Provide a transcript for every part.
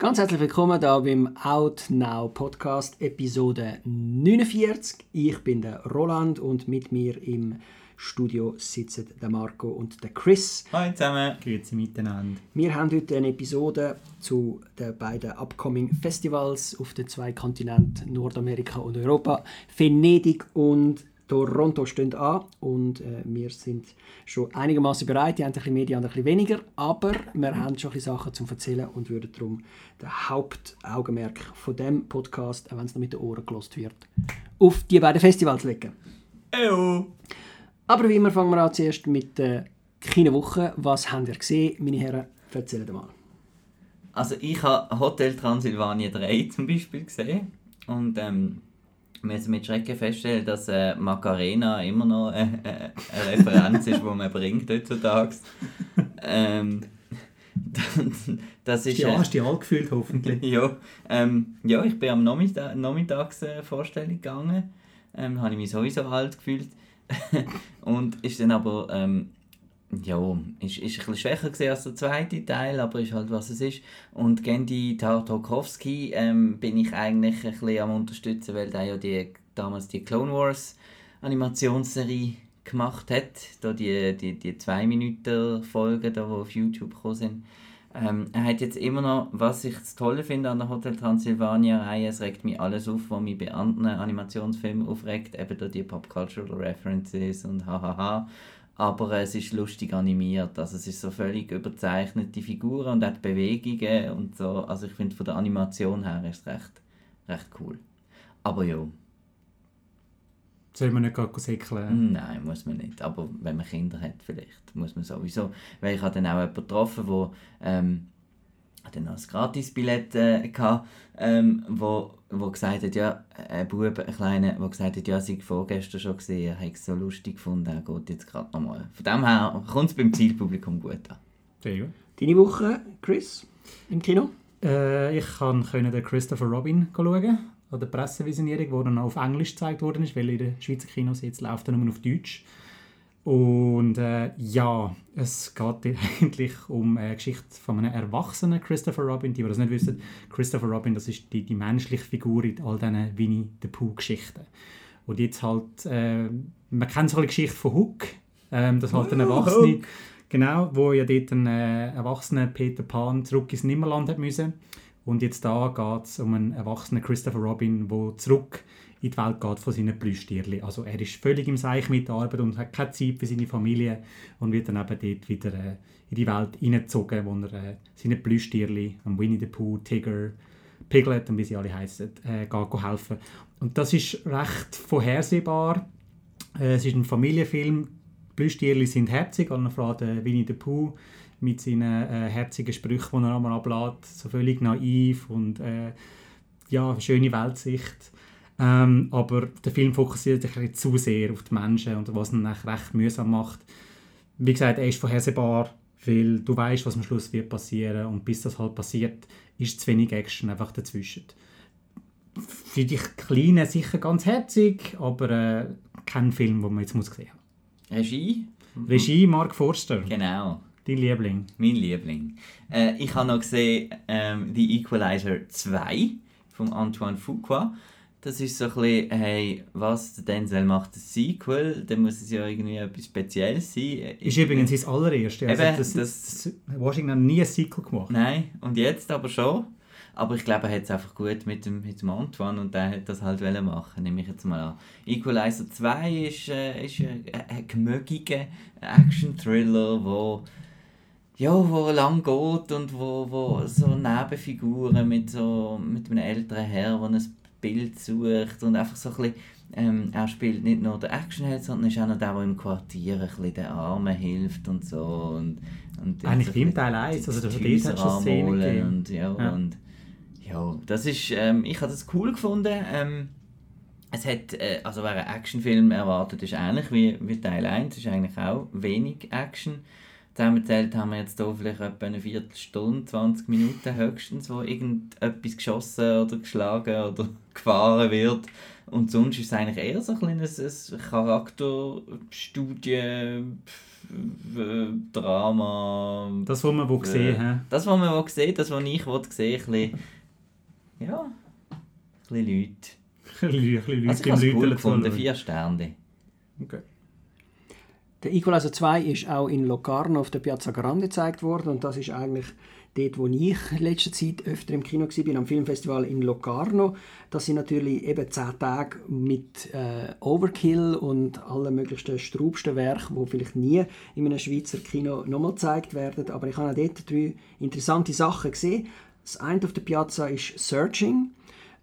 Ganz herzlich willkommen hier beim Out Now Podcast, Episode 49. Ich bin der Roland und mit mir im Studio sitzen der Marco und der Chris. Hallo zusammen. Grüezi miteinander. Wir haben heute eine Episode zu den beiden upcoming Festivals auf den zwei Kontinenten Nordamerika und Europa. Venedig und Toronto stehen an und äh, wir sind schon einigermaßen bereit. Die haben ein bisschen mehr, die haben ein bisschen weniger, aber wir haben schon ein bisschen Sachen zum erzählen und würden darum den Hauptaugenmerk von dem Podcast, auch wenn es noch mit den Ohren gelost wird, auf die beiden Festivals legen. Eyo. Aber wie immer fangen wir an zuerst mit der Kinowoche. Was habt ihr gesehen, meine Herren? Erzählt mal. Also ich habe Hotel Transylvania 3 zum Beispiel gesehen und ähm, wir müssen mit Schrecken feststellen, dass äh, Macarena immer noch äh, äh, eine Referenz ist, die man bringt heutzutage. Ähm, das ist... Ja, äh, hast du dich angefühlt, hoffentlich. ja, ähm, ja, ich bin am Nachmittag, Nachmittagsvorstellung gegangen. Ähm, habe ich mich sowieso alt gefühlt. und ist dann aber, ähm, ja, ist, ist ein schwächer als der zweite Teil, aber ist halt was es ist. Und Gendy Tartakovsky ähm, bin ich eigentlich ein bisschen am unterstützen, weil der ja die, damals die Clone Wars Animationsserie gemacht hat. Da die, die, die 2 Minuten Folgen, da, die auf YouTube gekommen sind. Ähm, er hat jetzt immer noch, was ich das Tolle finde an der Hotel Transylvania-Reihe, es regt mich alles auf, was mich bei anderen Animationsfilmen aufregt, eben da die Pop-Cultural References und hahaha. Aber es ist lustig animiert, also es ist so völlig überzeichnete Figuren und auch die Bewegungen und so. Also ich finde von der Animation her ist es recht, recht cool. Aber ja, Soll man nicht gerade säckeln? Nein, muss man nicht. Aber wenn man Kinder hat, vielleicht muss man sowieso. Weil ich habe dann auch jemanden getroffen, der ähm, dann noch ein Gratisbillett äh, hatte, ähm, wo, wo gesagt hat, ja, ein Bub, ein Kleiner, der gesagt hat, ja, sei vorgestern schon gesehen, er hat es so lustig gefunden, er geht jetzt gerade nochmal. Von dem her kommt es beim Zielpublikum gut an. Sehr gut. Deine Woche, Chris, im Kino? Äh, ich konnte den Christopher Robin schauen, an der Pressevisionierung, wo dann auf Englisch gezeigt worden ist, weil in den Schweizer Kinos jetzt läuft er nur auf Deutsch. Und äh, ja, es geht eigentlich um eine Geschichte von einem erwachsenen Christopher Robin. Die, die das nicht wissen, Christopher Robin, das ist die, die menschliche Figur in all diesen Winnie the Pooh-Geschichten. Und jetzt halt, äh, man kennt so eine Geschichte von Hook, ähm, dass halt ein Erwachsener, genau, wo ja dort ein äh, erwachsener Peter Pan zurück ins Nimmerland hat müssen. Und jetzt da geht es um einen erwachsenen Christopher Robin, der zurück in die Welt geht von seinen Plüschtierchen. Also er ist völlig im Seich mit der Arbeit und hat keine Zeit für seine Familie und wird dann eben dort wieder äh, in die Welt hineingezogen, wo er äh, seinen Plüschtierchen, am Winnie the Pooh, Tiger, Piglet und wie sie alle heißen, äh, helfen. Und das ist recht vorhersehbar. Äh, es ist ein Familienfilm. Die Plüschtierchen sind herzig, voran der Winnie the Pooh mit seinen äh, herzigen Sprüchen, die er einmal ablädt, so völlig naiv und äh, ja, schöne Weltsicht. Ähm, aber der Film fokussiert sich ein zu sehr auf die Menschen und was ihn eigentlich recht mühsam macht. Wie gesagt, er ist vorhersehbar, weil du weißt, was am Schluss wird passieren und bis das halt passiert, ist zu wenig Action einfach dazwischen. Für die Kleinen sicher ganz herzig, aber äh, kein Film, den man jetzt muss gesehen haben. Regie? Regie Mark Forster, Genau. dein Liebling. Mein Liebling. Äh, ich habe noch gesehen ähm, «The Equalizer 2» von Antoine Fuqua. Das ist so ein bisschen, hey, was, der Denzel macht ein Sequel, dann muss es ja irgendwie etwas Spezielles sein. Ist übrigens sein allererste. Also Eben, das, das- das, Washington hat nie ein Sequel gemacht. Nein, und jetzt aber schon. Aber ich glaube, er hat es einfach gut mit dem, mit dem Antoine und der hat das halt wollen machen, nehme ich jetzt mal an. Equalizer 2 ist, äh, ist ein, ein gemögiger Action-Thriller, wo ja, wo lang geht und wo, wo so Nebenfiguren mit, so, mit einem älteren Herr, der ein Bild sucht und einfach so ein bisschen, ähm, er spielt nicht nur den Actionheld, sondern ist auch noch der, der im Quartier ein bisschen den Armen hilft und so. Und, und Eigentlich im Teil 1, also hat es schon Szenen gegeben. Und, ja, Ja. und ja, das ist, ähm, ich habe das cool gefunden. Ähm, es hat, äh, also wer einen Actionfilm erwartet, ist ähnlich wie, wie Teil 1, es ist eigentlich auch wenig Action. Zusammengezählt haben wir jetzt hier vielleicht etwa eine Viertelstunde, 20 Minuten höchstens, wo irgendetwas geschossen oder geschlagen oder gefahren wird. Und sonst ist es eigentlich eher so ein kleines ein Charakterstudie, äh, Drama. Das, was man sehen äh, will. Das, was man will sehen das, was ich will sehen will. Ja, ein bisschen Leute. Ein bisschen Also ich Leute habe es cool gefunden, vier Sterne. Okay. Der Equalizer 2 ist auch in Locarno auf der Piazza Grande gezeigt worden und das ist eigentlich dort, wo ich in letzter Zeit öfter im Kino war, am Filmfestival in Locarno. Das sind natürlich eben zehn Tage mit äh, Overkill und allen möglichsten straubsten Werken, die vielleicht nie in einem Schweizer Kino nochmal gezeigt werden. Aber ich habe auch dort drei interessante Sachen gesehen. Das eine auf der Piazza ist Searching,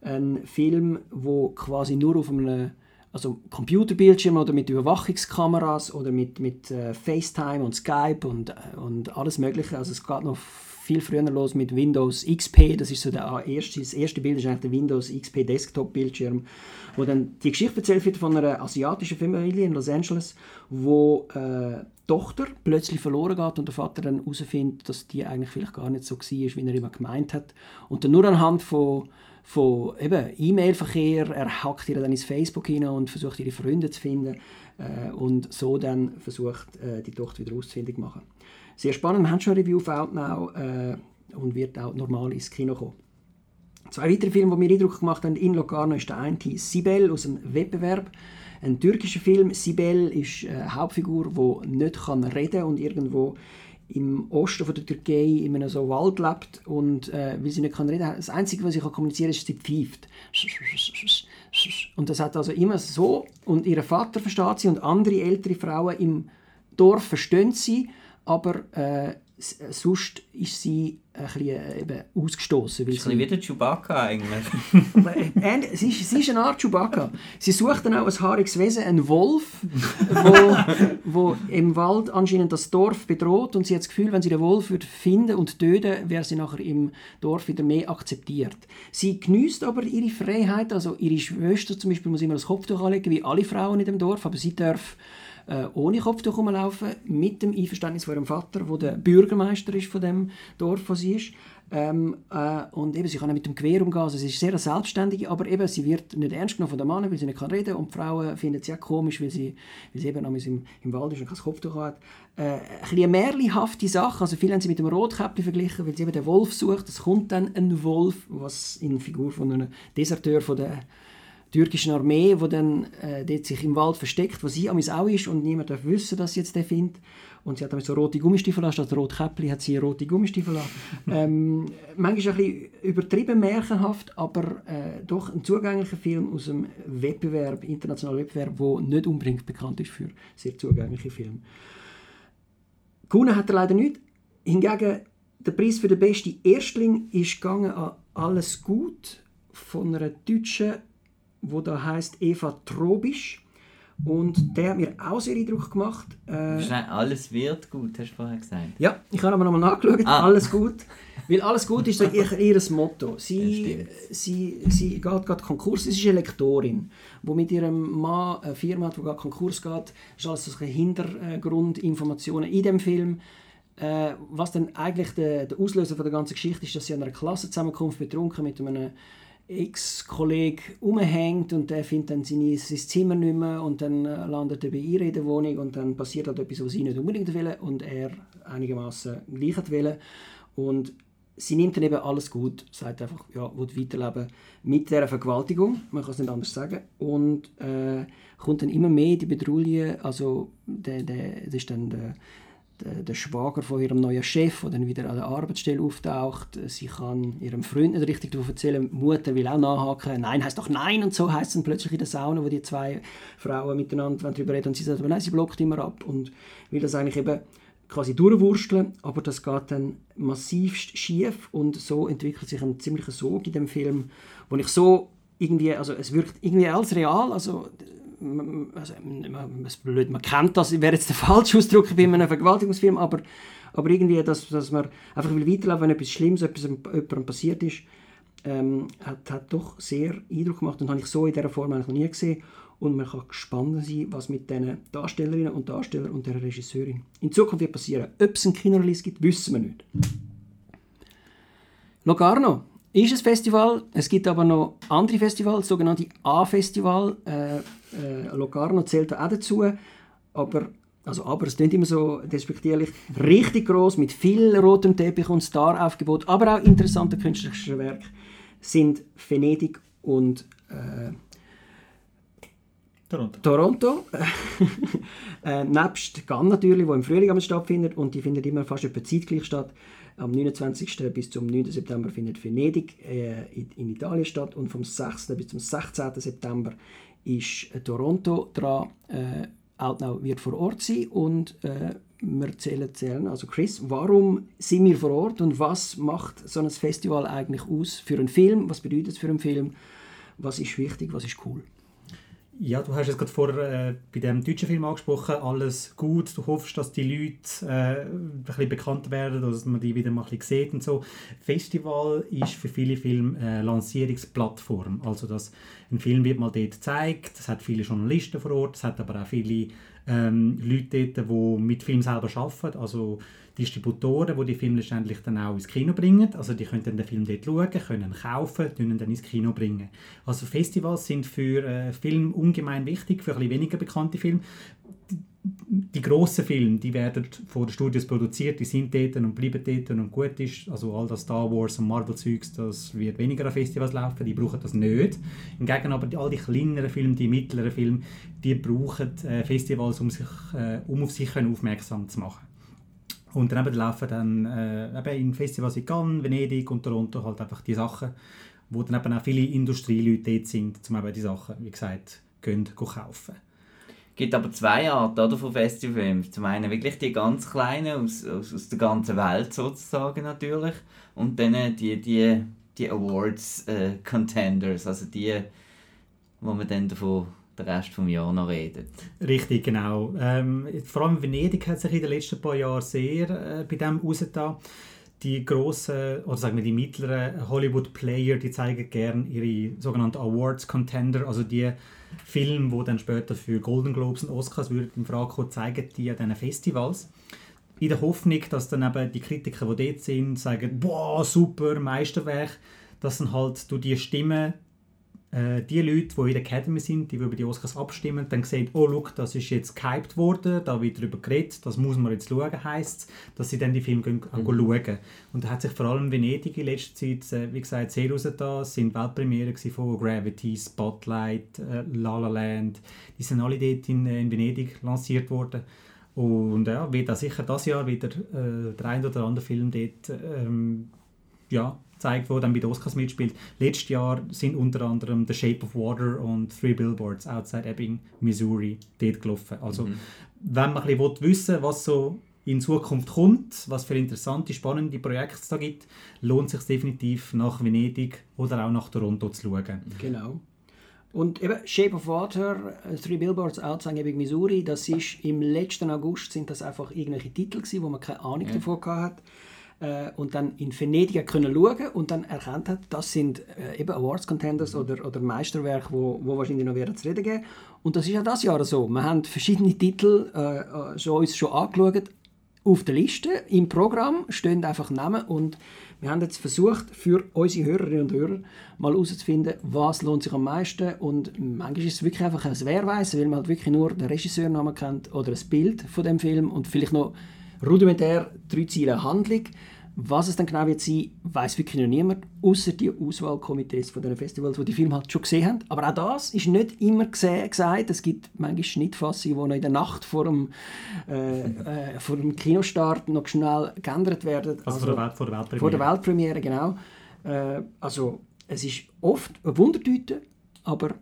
ein Film, wo quasi nur auf einem also Computerbildschirm oder mit Überwachungskameras oder mit, mit äh, FaceTime und Skype und, äh, und alles mögliche. Also es geht noch viel früher los mit Windows XP, das ist so der erste, das erste Bild ist eigentlich der Windows XP Desktop Bildschirm, wo dann die Geschichte erzählt wird von einer asiatischen Familie in Los Angeles, wo äh, die Tochter plötzlich verloren geht und der Vater dann herausfindet, dass die eigentlich vielleicht gar nicht so war, wie er immer gemeint hat und dann nur anhand von von E-Mail-Verkehr, er hackt ihr dann ins Facebook hinein und versucht ihre Freunde zu finden äh, und so dann versucht äh, die Tochter wieder ausfindig zu machen. Sehr spannend, wir haben schon ein Review auf Outnow äh, und wird auch normal ins Kino kommen. Zwei weitere Filme, die mir Eindruck gemacht haben in Locarno, ist der eine Sibel aus dem Wettbewerb. Ein türkischer Film. Sibel ist eine Hauptfigur, die nicht kann reden und irgendwo im Osten von der Türkei in einem so Wald lebt und äh, weil sie nicht kann reden das Einzige, was sie kann kommunizieren kann, ist, sie pfeift. Und das hat also immer so und ihr Vater versteht sie und andere ältere Frauen im Dorf verstehen sie, aber äh, sonst ist sie ein bisschen äh, eben ausgestoßen. Das ist ein bisschen wie der Chewbacca eigentlich. äh, sie, ist, sie ist eine Art Chewbacca. Sie sucht dann auch ein haariges Wesen, einen Wolf, wo, wo im Wald anscheinend das Dorf bedroht und sie hat das Gefühl, wenn sie den Wolf würde finden und töten, wäre sie nachher im Dorf wieder mehr akzeptiert. Sie genießt aber ihre Freiheit, also ihre Schwester zum Beispiel muss immer das Kopftuch anlegen, wie alle Frauen in dem Dorf, aber sie darf äh, ohne Kopftuch rumlaufen, mit dem Einverständnis von ihrem Vater, der der Bürgermeister ist von dem Dorf, wo sie ist. Ähm, äh, und eben, sie kann mit dem Gewehr umgehen, also sie ist sehr selbstständig, aber eben, sie wird nicht ernst genommen von den Männern, weil sie nicht kann reden und die Frauen finden sie auch komisch, weil sie, weil sie eben im, im Wald ist und kein Kopftuch hat. Äh, ein bisschen märchenhafte Sache, also viele haben sie mit dem Rotkäppli verglichen, weil sie eben den Wolf sucht, es kommt dann ein Wolf, was in Figur von einem Deserteur von der türkischen Armee, die dann äh, dort sich im Wald versteckt, wo sie auch ist und niemand darf wissen, dass sie jetzt den findet. Und sie hat damit so rote Gummistiefel an, statt rot Käppli hat sie rote Gummistiefel an. ähm, manchmal ein bisschen übertrieben märchenhaft, aber äh, doch ein zugänglicher Film aus einem Wettbewerb, internationalen Wettbewerb, der nicht unbedingt bekannt ist für sehr zugängliche Filme. Gewonnen hat er leider nicht. Hingegen der Preis für den besten Erstling ist gegangen an Alles gut von einer deutschen wo da heißt Eva Trobisch. Und der hat mir auch sehr Eindruck gemacht. Äh, alles wird gut, hast du vorher gesagt. Ja, ich habe aber nochmal nachgeschaut. Ah. Alles gut. Weil alles gut ist so ihr, ihr Motto. Sie, sie, sie geht gerade Konkurs. Sie ist eine Lektorin, die mit ihrem Mann eine Firma hat, die gerade Konkurs geht. Das ist alles so Hintergrundinformationen in dem Film. Äh, was dann eigentlich der, der Auslöser von der ganzen Geschichte ist, dass sie an einer Klassenzusammenkunft betrunken mit einem Ex-Kollege umhängt und der findet dann seine, sein Zimmer nicht mehr und dann äh, landet er bei ihr in der Wohnung und dann passiert halt etwas, was sie nicht unbedingt will und er einigermaßen gleich will. Und sie nimmt dann eben alles gut, sagt einfach, ja, will weiterleben mit dieser Vergewaltigung, man kann es nicht anders sagen, und äh, kommt dann immer mehr die Bedrohung, also der, der, das ist dann der der, Schwager von ihrem neuen Chef, der dann wieder an der Arbeitsstelle auftaucht. Sie kann ihrem Freund nicht richtig davon erzählen. Mutter will auch nachhaken. Nein heißt doch nein und so heißt es dann plötzlich in der Sauna, wo die zwei Frauen miteinander darüber reden und sie sagt, nein, sie blockt immer ab und will das eigentlich eben quasi durchwursteln, aber das geht dann massivst schief und so entwickelt sich ein ziemlicher Sog in dem Film, wo ich so irgendwie, also es wirkt irgendwie als real, also also, es blöd, man kennt das, wäre jetzt der falsche Ausdruck bei einem Vergewaltigungsfilm, aber, aber irgendwie, dass, dass man einfach will weiterlaufen, wenn etwas Schlimmes etwas jemandem passiert ist, ähm, hat, hat doch sehr Eindruck gemacht und habe ich so in dieser Form eigentlich noch nie gesehen. Und man kann gespannt sein, was mit diesen Darstellerinnen und Darstellern und der Regisseurin in Zukunft wird passieren. Ob es einen Kinorelease gibt, wissen wir nicht. Locarno ist ein Festival. Es gibt aber noch andere Festivals, sogenannte A-Festival. Äh, äh, Locarno zählt auch dazu. Aber also aber es klingt immer so despektierlich, richtig groß mit viel rotem Teppich und Star-Aufgebot, aber auch interessante künstlerische Werke sind Venedig und äh, Toronto. Toronto. äh, nebst Cannes natürlich, wo im Frühling stattfindet und die findet immer fast etwa zeitgleich statt. Am 29. bis zum 9. September findet Venedig äh, in, in, Italien statt und vom 6. bis zum 16. September ist äh, Toronto dran. Äh, Outnow wird vor Ort sein und äh, wir erzählen, erzählen. Also Chris, warum sind wir vor Ort und was macht so ein Festival eigentlich aus für einen Film? Was bedeutet es für einen Film? Was ist wichtig? Was ist cool? Ja, du hast es gerade vor äh, bei dem deutschen Film angesprochen, alles gut. Du hoffst, dass die Leute äh, ein bisschen bekannt werden, dass man die wieder mal ein bisschen sieht und so. Festival ist für viele Filme eine Lancierungsplattform. Also, dass ein Film wird mal dort gezeigt, es hat viele Journalisten vor Ort, es hat aber auch viele ähm, Leute dort, die mit Film selber arbeiten. Also, Distributoren, die die Filme letztendlich dann auch ins Kino bringen. Also die können dann den Film dort schauen, können kaufen, können dann ins Kino bringen. Also Festivals sind für äh, Film ungemein wichtig, für ein bisschen weniger bekannte Filme. Die, die grossen Filme, die werden von den Studios produziert, die sind dort und bleiben dort und gut ist. Also all das Star Wars und Marvel-Zeugs, das wird weniger an Festivals laufen, die brauchen das nicht. Hingegen aber all die kleineren Filme, die mittleren Filme, die brauchen äh, Festivals, um, sich, äh, um auf sich aufmerksam zu machen. Und dann laufen dann äh, eben in Festivals in Cannes, Venedig und Toronto halt einfach die Sachen, wo dann eben auch viele Industrieleute dort sind, um eben die Sachen, wie gesagt, gehen, gehen kaufen. Es gibt aber zwei Arten oder, von Festivals. Zum einen wirklich die ganz kleinen aus, aus, aus der ganzen Welt sozusagen natürlich und dann die, die, die Awards-Contenders, äh, also die, wo man dann davon den Rest des Jahres noch redet. Richtig, genau. Ähm, vor allem Venedig hat sich in den letzten paar Jahren sehr äh, bei dem rausgetan. Die grossen, oder sagen wir die mittleren Hollywood-Player, die zeigen gerne ihre sogenannten Awards-Contender, also die Filme, die dann später für Golden Globes und Oscars würden in Frage kommen, zeigen die an diesen Festivals. In der Hoffnung, dass dann eben die Kritiker, die dort sind, sagen, boah, super, Meisterwerk, dass dann halt durch die Stimmen äh, die Leute, die in der Academy sind, die über die Oscars abstimmen, dann sehen, oh, look, das ist jetzt gehypt worden, da wird darüber geredet, das muss man jetzt schauen, heisst es, dass sie dann die Filme gehen, mhm. schauen. Und da hat sich vor allem Venedig in letzter Zeit, äh, wie gesagt, sehr rausgetan. Es sind Weltpremiere von Gravity, Spotlight, äh, La La Land. Die sind alle dort in, äh, in Venedig lanciert worden. Und ja, wird auch sicher das Jahr wieder äh, der ein oder andere Film dort ähm, ja, zeigt, wo dann bei den Oscars mitspielt. Letztes Jahr sind unter anderem The Shape of Water und Three Billboards Outside Ebbing, Missouri, dort gelaufen. Also, mhm. wenn man ein bisschen wissen will, was so in Zukunft kommt, was für interessante, spannende Projekte es da gibt, lohnt es sich definitiv nach Venedig oder auch nach Toronto zu schauen. Genau. Und eben Shape of Water, äh, Three Billboards Outside Ebbing, Missouri, das ist im letzten August sind das einfach irgendwelche Titel gewesen, wo man keine Ahnung ja. davon hatte äh, und dann in Venedig können schauen und dann erkannt hat, das sind äh, eben Awards Contenders mhm. oder, oder Meisterwerke, wo, wo wahrscheinlich noch werden zu reden geben. Und das ist ja das Jahr so. Wir haben verschiedene Titel äh, äh schon, uns schon angeschaut. Auf der Liste im Programm stehen einfach Namen und wir haben jetzt versucht, für unsere Hörerinnen und Hörer mal herauszufinden, was lohnt sich am meisten und manchmal ist es wirklich einfach ein Wehrweise, weil man halt wirklich nur den Regisseurnamen kennt oder ein Bild von dem Film und vielleicht noch rudimentär drei Ziele Handlung. Was es dann genau wird sein, weiß wirklich noch niemand, außer die Auswahlkomitees von den Festivals, die die Filme halt schon gesehen haben. Aber auch das ist nicht immer gesehen, gesagt. Es gibt manchmal Schnittfassungen, die noch in der Nacht vor dem, äh, äh, vor dem Kinostart noch schnell geändert werden. Also, also vor, der Welt, vor der Weltpremiere. Vor der Weltpremiere, genau. Äh, also es ist oft eine Wundertüte, aber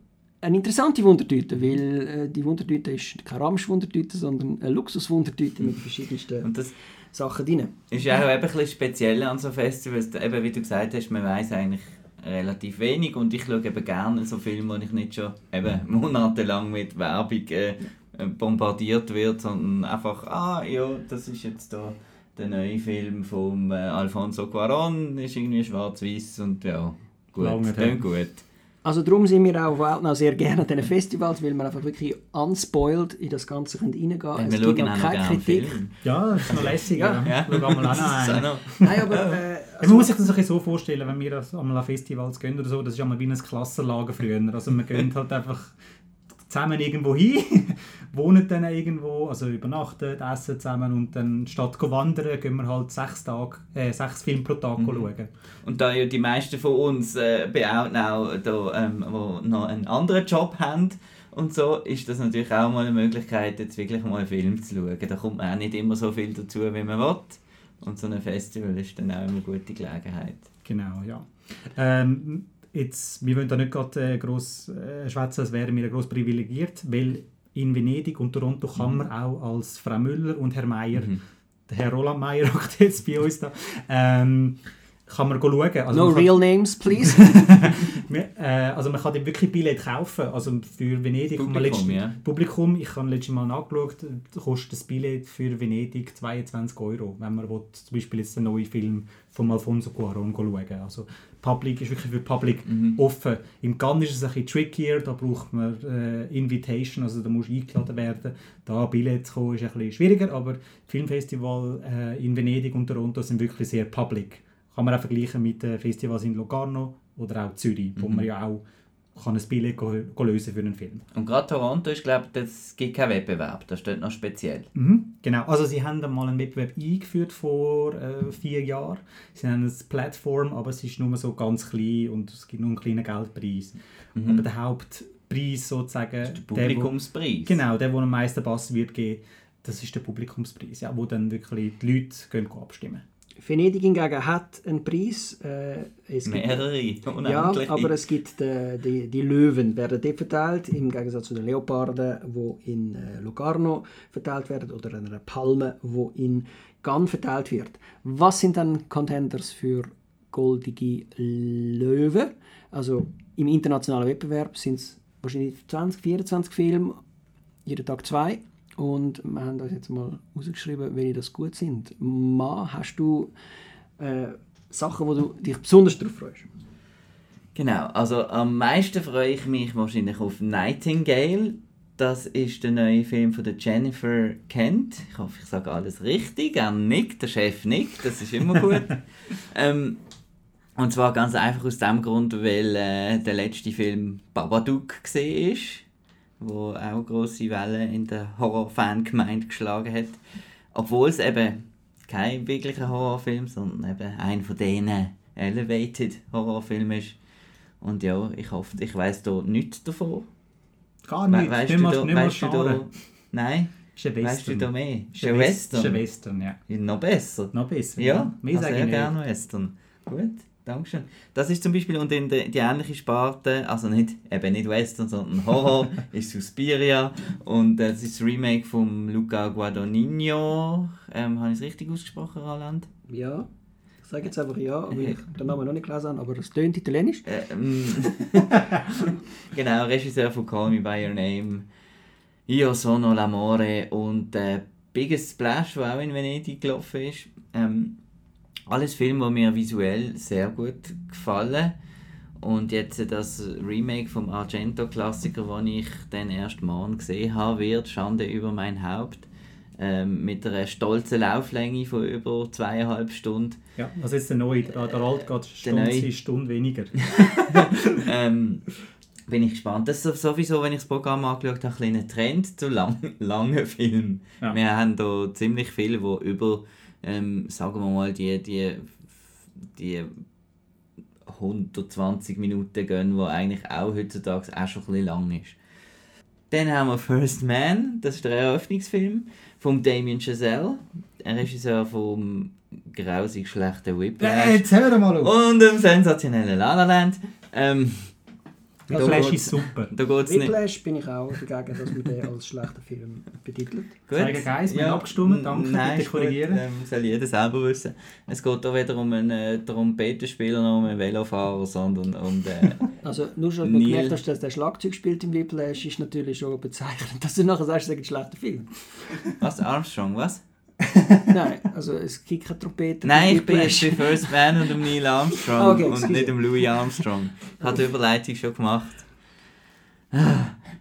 eine interessante Wundertüte, weil äh, die Wundertüte ist keine Ramsch-Wundertüte, sondern eine Luxus-Wundertüte mit verschiedensten und das Sachen drin. ist ja auch ein bisschen speziell an so Festivals, eben wie du gesagt hast, man weiß eigentlich relativ wenig und ich schaue eben gerne so Filme, wo ich nicht schon eben monatelang mit Werbung äh, bombardiert wird, sondern einfach, ah ja, das ist jetzt da der neue Film von äh, Alfonso Cuarón, ist irgendwie schwarz-weiß und ja, gut, dann gut. Also darum sind wir auch auf sehr gerne an diesen Festivals, weil wir einfach wirklich unspoiled in das Ganze reingehen können. Wir schauen auch noch keine Kritik. Ja, das ist noch lässig. ja. ja. Schauen wir mal an. Nein, aber... Äh, also, man muss sich das so vorstellen, wenn wir einmal an Festivals gehen oder so, das ist einmal wie ein Klassenlager früher. Also wir gehen halt einfach zusammen irgendwo hin wohnen dann irgendwo, also übernachten, essen zusammen und dann statt zu wandern, gehen wir halt sechs, Tage, äh, sechs Filme pro Tag Mhm. schauen. Und da ja die meisten von uns äh, beouten auch, da, ähm, wo noch einen anderen Job haben und so, ist das natürlich auch mal eine Möglichkeit, jetzt wirklich mal einen Film zu schauen. Da kommt man auch nicht immer so viel dazu, wie man will. Und so ein Festival ist dann auch immer eine gute Gelegenheit. Genau, ja. Ähm, jetzt, wir wollen da nicht gerade äh, gross äh, schwätzen, als wären wir gross privilegiert, weil in Venedig und Toronto kann man auch als Frau Müller und Herr Meier, Mhm. der Herr Roland Meier hockt jetzt bei uns da, ähm, kann man go schauen. Also no man kann- real names, please. Äh, also man kann dort wirklich Billett kaufen. Also für Venedig kann man Publikum, letztens- ja. Publikum, ich habe letztes Mal nachgeschaut, kostet das Billett für Venedig 22 Euro, wenn man will, zum Beispiel jetzt den neuen Film von Alfonso Cuarón schauen Also Public ist wirklich für Public Mhm. offen. Im Cannes ist es ein bisschen trickier, da braucht man äh, Invitation, also da muss eingeladen werden. Da Billett zu kommen ist ein bisschen schwieriger, aber Filmfestival äh, in Venedig und Toronto sind wirklich sehr public. Kann man auch vergleichen mit den Festivals in Locarno oder auch Zürich, wo Mhm. man ja auch kann ein Billett lösen für einen Film. Und gerade Toronto ist, glaube ich, es gibt keinen Wettbewerb. Das steht noch speziell. Mhm, genau, also sie haben mal einen Wettbewerb eingeführt vor äh, vier Jahren. Sie haben eine Plattform, aber es ist nur so ganz klein und es gibt nur einen kleinen Geldpreis. Aber der Hauptpreis sozusagen, Der der, wo- Publikumspreis. genau, der, wo am meisten Bass wird geben, das ist der Publikumspreis, ja, wo dann wirklich die Leute gehen abstimmen. Venedig hingegen hat einen Preis. Äh, es gibt- Mehrere. Ja, aber es gibt äh, die, die Löwen werden dort verteilt, im Gegensatz zu den Leoparden, wo in äh, Locarno verteilt werden oder einer Palme, wo in Cannes verteilt wird. Was sind dann Contenders für goldige Löwen? Also im internationalen Wettbewerb sind es wahrscheinlich 20, 24 Filme, jeden Tag zwei. Und wir haben uns jetzt mal rausgeschrieben, welche das gut sind. Ma, hast du äh, Sachen, wo du dich besonders darauf freust? Genau, also am meisten freue ich mich wahrscheinlich auf Nightingale. Das ist der neue Film von der Jennifer Kent. Ich hoffe, ich sage alles richtig. Er nickt, der Chef nickt, das ist immer gut. ähm, und zwar ganz einfach aus dem Grund, weil äh, der letzte Film Babadook gesehen ist, wo auch große Wellen in der Horrorfan-Gemeinde geschlagen hat. Obwohl es eben kein wirklicher Horrorfilm, sondern eben ein von denen Elevated Horrorfilmen ist. Und ja, ich hoffe, ich weiss da nichts davon. Gar We nicht, weißt nicht da, nicht weißt du da. Nein? Ist ein Weißt du Western. da mehr? Ist ein West- Ist ein Western? Western, ja. Ja, Noch besser. Noch besser. Ja, mehr also sage ich gerne Western. Gut, Dankeschön. Das ist zum Beispiel, und in der, die ähnliche Sparte, also nicht, eben nicht Western, sondern Horror, ist Suspiria. Und äh, das ist das Remake von Luca Guadagnino. Ähm, habe ich es richtig ausgesprochen, Roland? Ja, ich sage jetzt einfach ja, aber ich den Namen noch nicht gelesen habe, aber es tönt italienisch. Ähm, genau, Regisseur von Call Me By Your Name, Io Sono L'Amore und äh, Biggest Splash, der auch in Venedig gelaufen ist. Ähm, alles Filme, die mir visuell sehr gut gefallen. Und jetzt das Remake vom Argento-Klassiker, den ich dann erst morgen gesehen habe, wird Schande über mein Haupt. Ähm, mit einer stolzen Lauflänge von über zweieinhalb Stunden. Ja, also jetzt der neue, der, der alte geht Stunde, neue. Stunde weniger. ähm, bin ich gespannt. Das ist sowieso, wenn ich das Programm angeschaut habe, ein kleiner Trend zu lang, langen Filmen. Ja. Wir haben da ziemlich viele, die über, ähm, sagen wir mal, die, die, die 120 Minuten gehen, wo eigentlich auch heutzutage auch schon ein bisschen lang ist. Dann haben wir First Man, das ist der Eröffnungsfilm von Damien Chazelle, ein Regisseur vom grausig schlechten Whiplash. Äh, jetzt hör mal auf! Und dem sensationellen La La Land. Ähm, Der da Flash geht's- ist super. Da geht es nicht. Whiplash bin ich auch dagegen, dass man den als schlechter Film betitelt. Gut. Zeigen Geist, haben abgestimmt, danke, Nein, bitte ist gut, korrigieren. ähm, soll jeder selber wissen. Es geht hier weder um einen äh, Trompetenspieler noch um einen Velofahrer, sondern um den... Also nur schon, dass du Neil. gemerkt hast, dass der Schlagzeug spielt im Whiplash, ist natürlich schon bezeichnend, dass du nachher sagst, es ist ein schlechter Film. was? Armstrong, was? Nein, also es gibt keine Trompete. Nein, ich bin jetzt bei First Man und dem Neil Armstrong Okay, und nicht dem Louis Armstrong. Ich habe die Überleitung schon gemacht.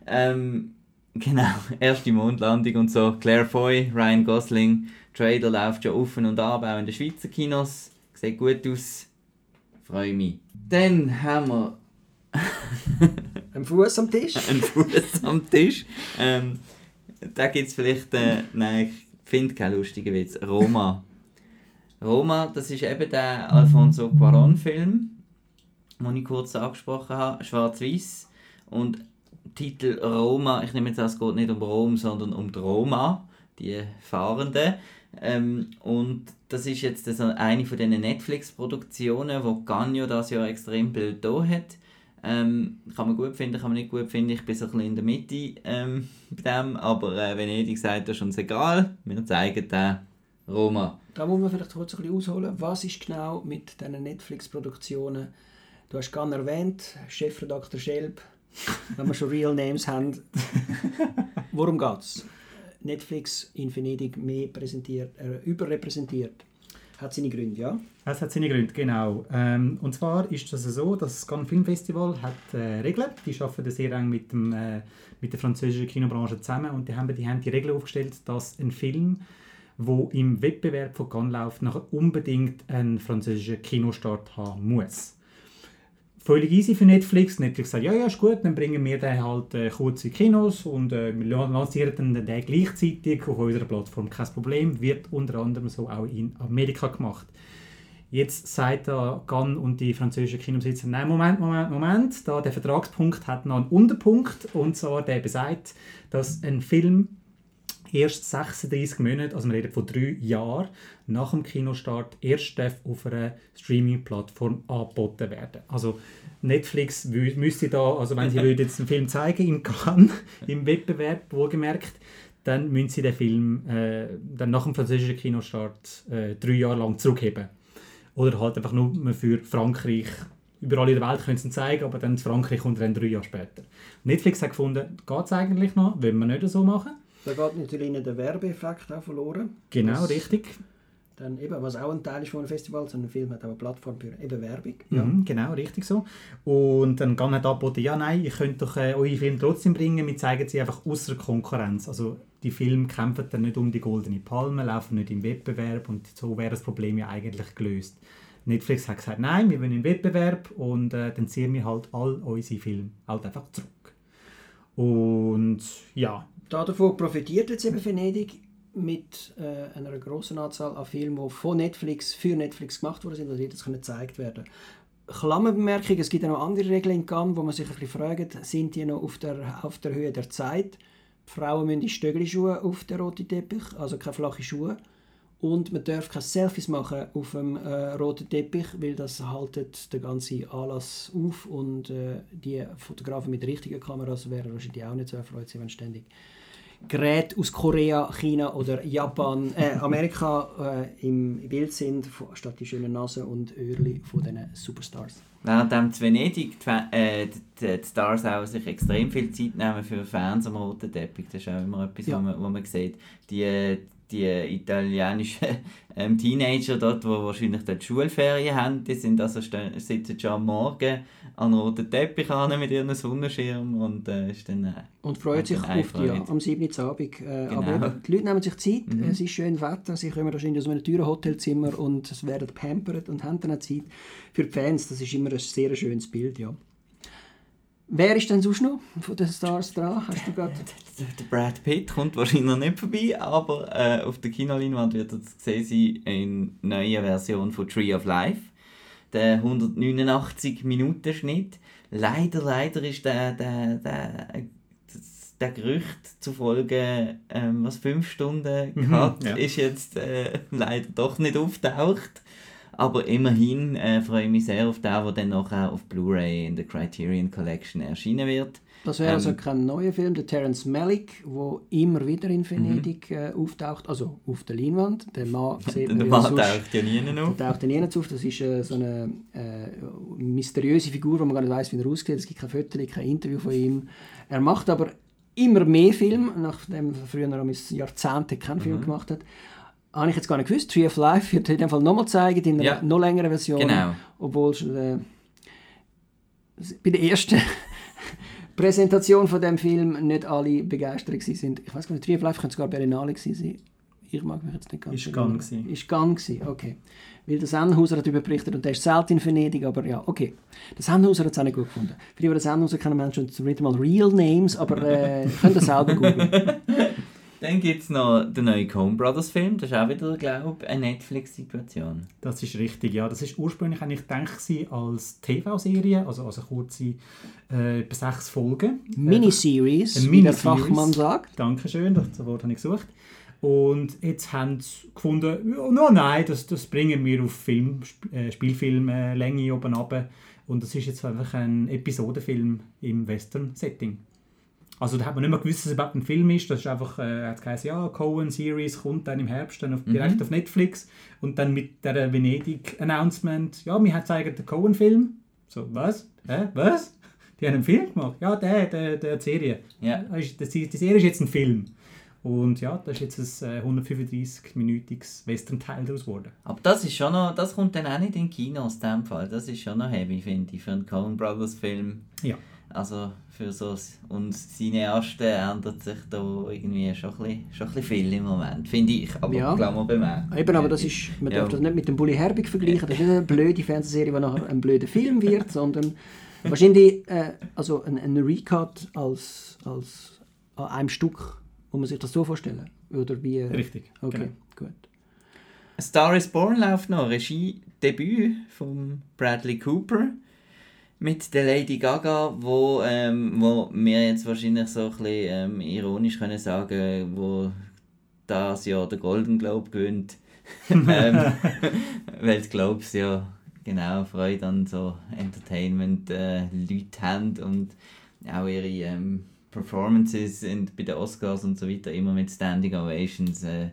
Ähm, genau, erste Mondlandung und so. Claire Foy, Ryan Gosling, Trailer läuft schon auf und ab, auch in den Schweizer Kinos. Sieht gut aus. Freue mich. Dann haben wir Ein Fuß am Tisch. einen Fuß am Tisch. Ähm, da gibt es vielleicht, äh, nein, ich finde keinen lustigen Witz. Roma. Roma, das ist eben der Alfonso Cuarón-Film, den ich kurz angesprochen habe, schwarz-weiß. Und Titel Roma, ich nehme jetzt an, es geht nicht um Rom, sondern um die Roma, die Fahrenden. Ähm, und das ist jetzt eine von diesen Netflix-Produktionen, wo Ganyo das Jahr extrem da hat. Ähm, kann man gut finden, kann man nicht gut finden. Ich bin so ein bisschen in der Mitte ähm, bei dem. Aber äh, Venedig sagt, das ist uns egal. Wir zeigen den Roma. Da muss man vielleicht kurz ein bisschen ausholen. Was ist genau mit diesen Netflix-Produktionen? Du hast gerade erwähnt, Chefredakteur Schelb, wenn wir schon Real Names haben. Worum geht es? Netflix in Venedig mehr präsentiert, äh, überrepräsentiert. Hat seine Gründe, ja? Es hat seine Gründe, genau. Ähm, und zwar ist das so, dass das Cannes Film Festival hat äh, Regeln. Die arbeiten sehr eng mit, dem, äh, mit der französischen Kinobranche zusammen und die haben die, haben die Regeln aufgestellt, dass ein Film, wo im Wettbewerb von Cannes läuft, nachher unbedingt einen französischen Kinostart haben muss völlig easy für Netflix. Netflix sagt, ja, ja, ist gut, dann bringen wir den halt äh, kurz in Kinos und äh, wir lancieren den gleichzeitig auf unserer Plattform. Kein Problem, wird unter anderem so auch in Amerika gemacht. Jetzt sagt der Gann und die französischen Kinobesitzer, nein, Moment, Moment, Moment, da der Vertragspunkt hat noch einen Unterpunkt und zwar der besagt, dass ein Film erst 36 Monate, also wir reden von drei Jahren, nach dem Kinostart erst auf einer Streaming-Plattform angeboten werden. Also Netflix müsste da, also wenn sie jetzt einen Film zeigen in Cannes, im Wettbewerb, wohlgemerkt, dann müssen sie den Film äh, dann nach dem französischen Kinostart äh, drei Jahre lang zurückheben. Oder halt einfach nur für Frankreich überall in der Welt können sie ihn zeigen, aber dann in Frankreich kommt dann drei Jahre später. Netflix hat gefunden, geht es eigentlich noch, wollen wir nicht so machen. Da geht natürlich der Werbeeffekt auch verloren. Genau, richtig. Dann eben, was auch ein Teil ist von einem Festival, so ein Film hat auch eine Plattform für eben Werbung. Ja. Mhm, genau, richtig so. Und dann kann er angeboten, ja nein, ihr könnt doch äh, eure Filme trotzdem bringen, wir zeigen sie einfach außer Konkurrenz. Also die Filme kämpfen dann nicht um die goldene Palme, laufen nicht im Wettbewerb und so wäre das Problem ja eigentlich gelöst. Netflix hat gesagt, nein, wir wollen einen Wettbewerb und äh, dann ziehen wir halt all unsere Filme halt einfach zurück. Und ja, Davon profitiert jetzt eben Venedig mit äh, einer großen Anzahl an Filmen, die von Netflix für Netflix gemacht worden sind, also jetzt können gezeigt werden. Klammerbemerkung, es gibt ja noch andere Regeln in Cannes, wo man sich ein bisschen fragt, sind die noch auf der, auf der Höhe der Zeit? Die Frauen müssen in Stöckelschuhe auf den roten Teppich, also keine flachen Schuhe. Und man darf keine Selfies machen auf dem äh, roten Teppich, weil das haltet den ganzen Anlass auf und äh, die Fotografen mit richtigen Kameras wären wahrscheinlich auch nicht so erfreut, wenn ständig Geräte aus Korea, China oder Japan, äh, Amerika äh, im Bild sind, statt die schönen Nase und Öhrli von diesen Superstars. Während in Venedig die, äh, die, die, Stars auch sich extrem viel Zeit nehmen für Fans am roten Teppich, das ist auch immer etwas, ja. wo, man, wo man sieht. Die, die italienischen ähm, Teenager dort, die wahrscheinlich dort Schulferien haben, die sind also sitzen schon am Morgen an roten Teppich an mit ihren Sonnenschirm und äh, ist dann äh, und freut sich auf die, ja, am 7. Abend. Äh, genau. Aber die Leute nehmen sich Zeit, mhm. es ist schön Wetter, sie kommen wahrscheinlich aus einem teuren Hotelzimmer und es werden pampert und haben dann Zeit für die Fans. Das ist immer ein sehr schönes Bild, ja. Wer ist denn sonst noch von den Stars dran? Hast du grad... Der Brad Pitt kommt wahrscheinlich noch nicht vorbei, aber äh, auf der Kinoleinwand wird er gesehen sein in neuer Version von Tree of Life. Der 189 Minuten Schnitt. Leider, leider ist der, der, der, der Gerücht zufolge, ähm, was fünf Stunden mhm, ja. ist jetzt äh, leider doch nicht auftaucht. Aber immerhin äh, freue ich mich sehr auf den, der dann nachher auf Blu-ray in der Criterion Collection erschienen wird. Das wäre also ähm, also kein neuer Film, der Terence Malick, der immer wieder in Venedig mhm. äh, auftaucht, also auf der Leinwand. Der Mann sieht der Mann taucht ja nie auf. Der taucht ja nie auf. Das ist äh, so eine äh, mysteriöse Figur, wo man gar nicht weiß, wie er aussieht. Es gibt kein Foto, kein Interview von ihm. Er macht aber immer mehr Filme, nachdem er früher noch Jahrzehnte keinen Film mhm. gemacht hat habe ich jetzt gar nicht gewusst. Tree of Life wird in dem Fall nochmal zeigen, in einer ja. noch längeren Version. Genau. Obwohl äh, bei der ersten Präsentation von dem Film nicht alle begeistert sind. Ich weiß gar nicht, Tree of Life könnte sogar Berlinale sein. Ich mag mich jetzt nicht ganz Ist Gang gewesen. Ist Gang gewesen, okay. Weil der Sennhauser hat darüber berichtet und der ist selten in Venedig, aber ja, okay. Der Sennhauser hat es auch nicht gut gefunden. Für die, die den Sennhauser kennen, Menschen schon mal Real Names, aber äh, könnt ihr selber googeln. Dann gibt es noch den neuen Coen Brothers Film. Das ist auch wieder, glaube ich, eine Netflix-Situation. Das ist richtig, ja. Das ist ursprünglich eigentlich gedacht als TV-Serie, also als eine kurze, äh, etwa sechs Folgen. Miniseries, Eine wie der Miniseries. Fachmann sagt. Dankeschön, das Wort habe ich gesucht. Und jetzt haben sie gefunden, ja, no, nein, das, das bringen wir auf Film, Sp- äh, Spielfilmlänge oben runter. Und das ist jetzt einfach ein Episodenfilm im Western-Setting. Also da hat man nicht mehr gewusst, dass es überhaupt ein Film ist. Das ist einfach, äh, hat geheißen, ja, Cohen Series kommt dann im Herbst dann auf, direkt auf Netflix. Und dann mit der Venedig-Announcement, ja, wir haben zeigen den Cohen-Film. So, was? Hä? Was? Die haben einen Film gemacht? Ja, der, der, der die Serie. Ja. Das- Die Serie ist jetzt ein Film. Und ja, das ist jetzt ein äh, 135-minütiges Western-Teil daraus geworden. Aber das ist schon noch, das kommt dann auch nicht in Kinos, in dem Fall. Das ist schon noch heavy, finde ich, für einen Coen Brothers Film. Ja. Also für so und seine ersten ändert sich da irgendwie schon ein bisschen, schon ein bisschen viel im Moment, finde ich. Aber Ja. Klammer bemerkt. Eben, aber das ist, man Ja. darf das nicht mit dem Bully Herbig vergleichen. Das ist nicht eine blöde Fernsehserie, die nachher ein blöder Film wird, sondern wahrscheinlich äh, also ein, ein Recut als, als an einem Stück. Muss man sich das so vorstellen? Oder wie? Richtig. Okay, Genau. gut. A Star is Born läuft noch, Regiedebüt von Bradley Cooper mit der Lady Gaga, wo, ähm, wo wir jetzt wahrscheinlich so ein bisschen ähm, ironisch können sagen, wo das Jahr der Golden Globe gewinnt. ähm, weil die Globes ja genau Freude an so Entertainment-Leute haben und auch ihre ähm, Performances sind bei den Oscars und so weiter immer mit Standing Ovations äh,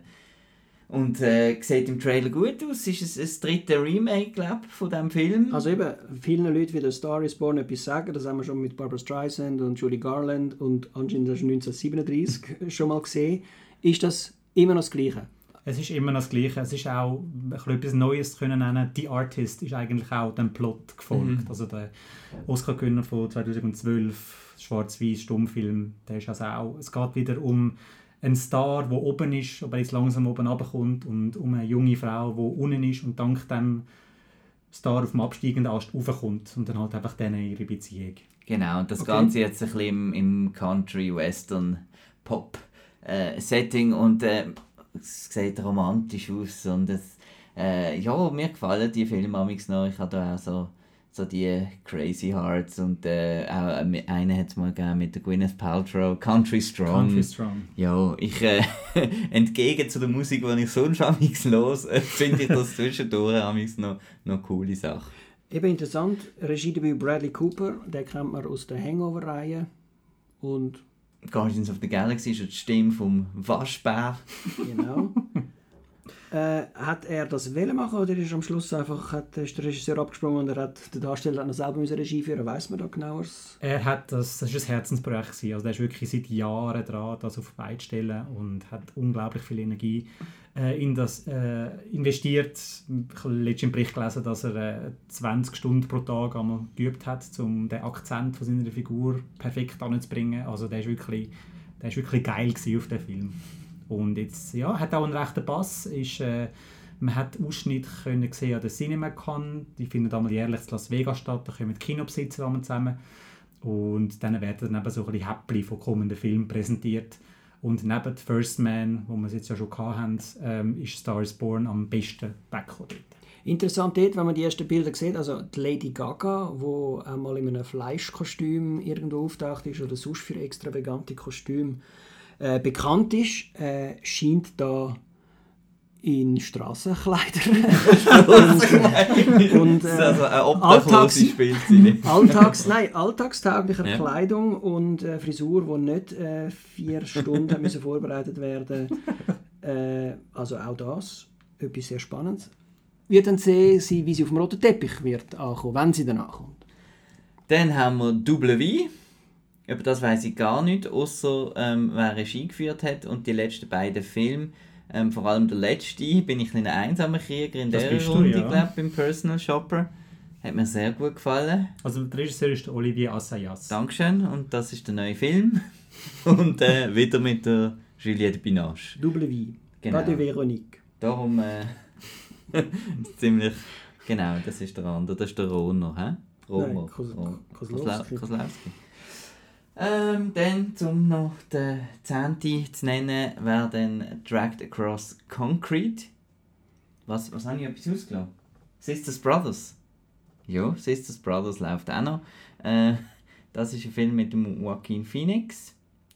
und äh, sieht im Trailer gut aus. Es ist ein, ein dritte Remake, glaube ich, von diesem Film. Also eben, vielen Leuten wie der Star is Born etwas sagen, das haben wir schon mit Barbara Streisand und Julie Garland und anscheinend das 1937 schon mal gesehen. Ist das immer noch das Gleiche? Es ist immer noch das Gleiche. Es ist auch ein bisschen etwas Neues zu können nennen. The Artist ist eigentlich auch dem Plot gefolgt. Also der Oscar-Gewinner von 2012, schwarz-weiß Stummfilm, der ist also auch. Es geht wieder um einen Star, der oben ist, aber jetzt langsam oben runterkommt und um eine junge Frau, die unten ist und dank dem Star auf dem absteigenden Ast raufkommt und dann halt einfach denen ihre Beziehung. Genau, und das Okay. Ganze jetzt ein bisschen im, im Country-Western-Pop-Setting und äh, es sieht romantisch aus und es, äh, ja, mir gefallen die Filme noch. Ich habe da auch so, so die Crazy Hearts und äh, auch äh, einen hat es mal gegeben mit der Gwyneth Paltrow, Country Strong. Country Strong. Ja, ich äh, entgegen zu der Musik, die ich sonst amigs los, äh, finde ich das zwischendurch amigs noch noch coole Sache. Eben interessant, Regiedebüt Bradley Cooper, den kennt man aus der Hangover-Reihe. Und Guardians of the Galaxy ist die Stimme vom Waschbär. genau. Äh, hat er das wollen machen oder ist am Schluss einfach hat, ist der Regisseur abgesprungen und er hat der Darsteller noch selber müssen Regie führen? Weiß man da genaueres? Er hat das, das ist ein Herzensprojekt gewesen. Also der ist wirklich seit Jahren dran, das auf zu stellen und hat unglaublich viel Energie äh, in das äh, investiert. Ich habe letztens im Bericht gelesen, dass er äh, 20 Stunden pro Tag einmal geübt hat, um den Akzent von seiner Figur perfekt anzubringen. Also der ist wirklich, der ist wirklich geil auf den Film. Und jetzt, ja, hat auch einen rechten Pass. Ist, äh, man hat Ausschnitte können sehen an der CinemaCon. Die findet einmal jährlich in Las Vegas statt. Da kommen die Kinobesitzer zusammen. Und dann werden dann eben so ein bisschen Häppchen von kommenden Filmen präsentiert. Und neben The First Man, wo wir es jetzt ja schon hatten, ähm, ist Star is Born am besten weggekommen. Interessant dort, wenn man die ersten Bilder sieht, also die Lady Gaga, wo einmal in einem Fleischkostüm irgendwo auftaucht ist oder sonst für extravagante Kostüme äh, bekannt ist, äh, scheint da in Strassenkleidern und Das ist äh, also Alltags-. Alltags, nein, alltagstauglicher Ja. Kleidung und äh, Frisur, die nicht äh, vier Stunden müssen vorbereitet werden äh, Also auch das, etwas sehr Spannendes. Wir dann sehen, sie, wie sie auf dem roten Teppich wird ankommen, wenn sie danach kommt. Dann haben wir Double V. Über das weiß ich gar nicht, außer ähm, wer Regie geführt hat und die letzten beiden Filme. Ähm, vor allem der letzte, bin ich ein einsamer Krieger in Das der bist du, Runde, ja. glaube im Personal Shopper. Hat mir sehr gut gefallen. Also der Regisseur ist der Olivier Assayas. Dankeschön. Und das ist der neue Film. und äh, wieder mit der Juliette Binoche. Double V. Genau. Pas de Veronique. Darum äh, ziemlich. Genau, das ist der andere. Das ist der Roner. Hä? Romer. Nein, Kos- Ro- Koslowski. Koslowski. Ähm, dann, um noch den Zehnte zu nennen, wäre dann Dragged Across Concrete. Was, was habe ich etwas ausgelassen? Sisters Brothers. Ja, Sisters Brothers läuft auch noch. Äh, das ist ein Film mit dem Joaquin Phoenix.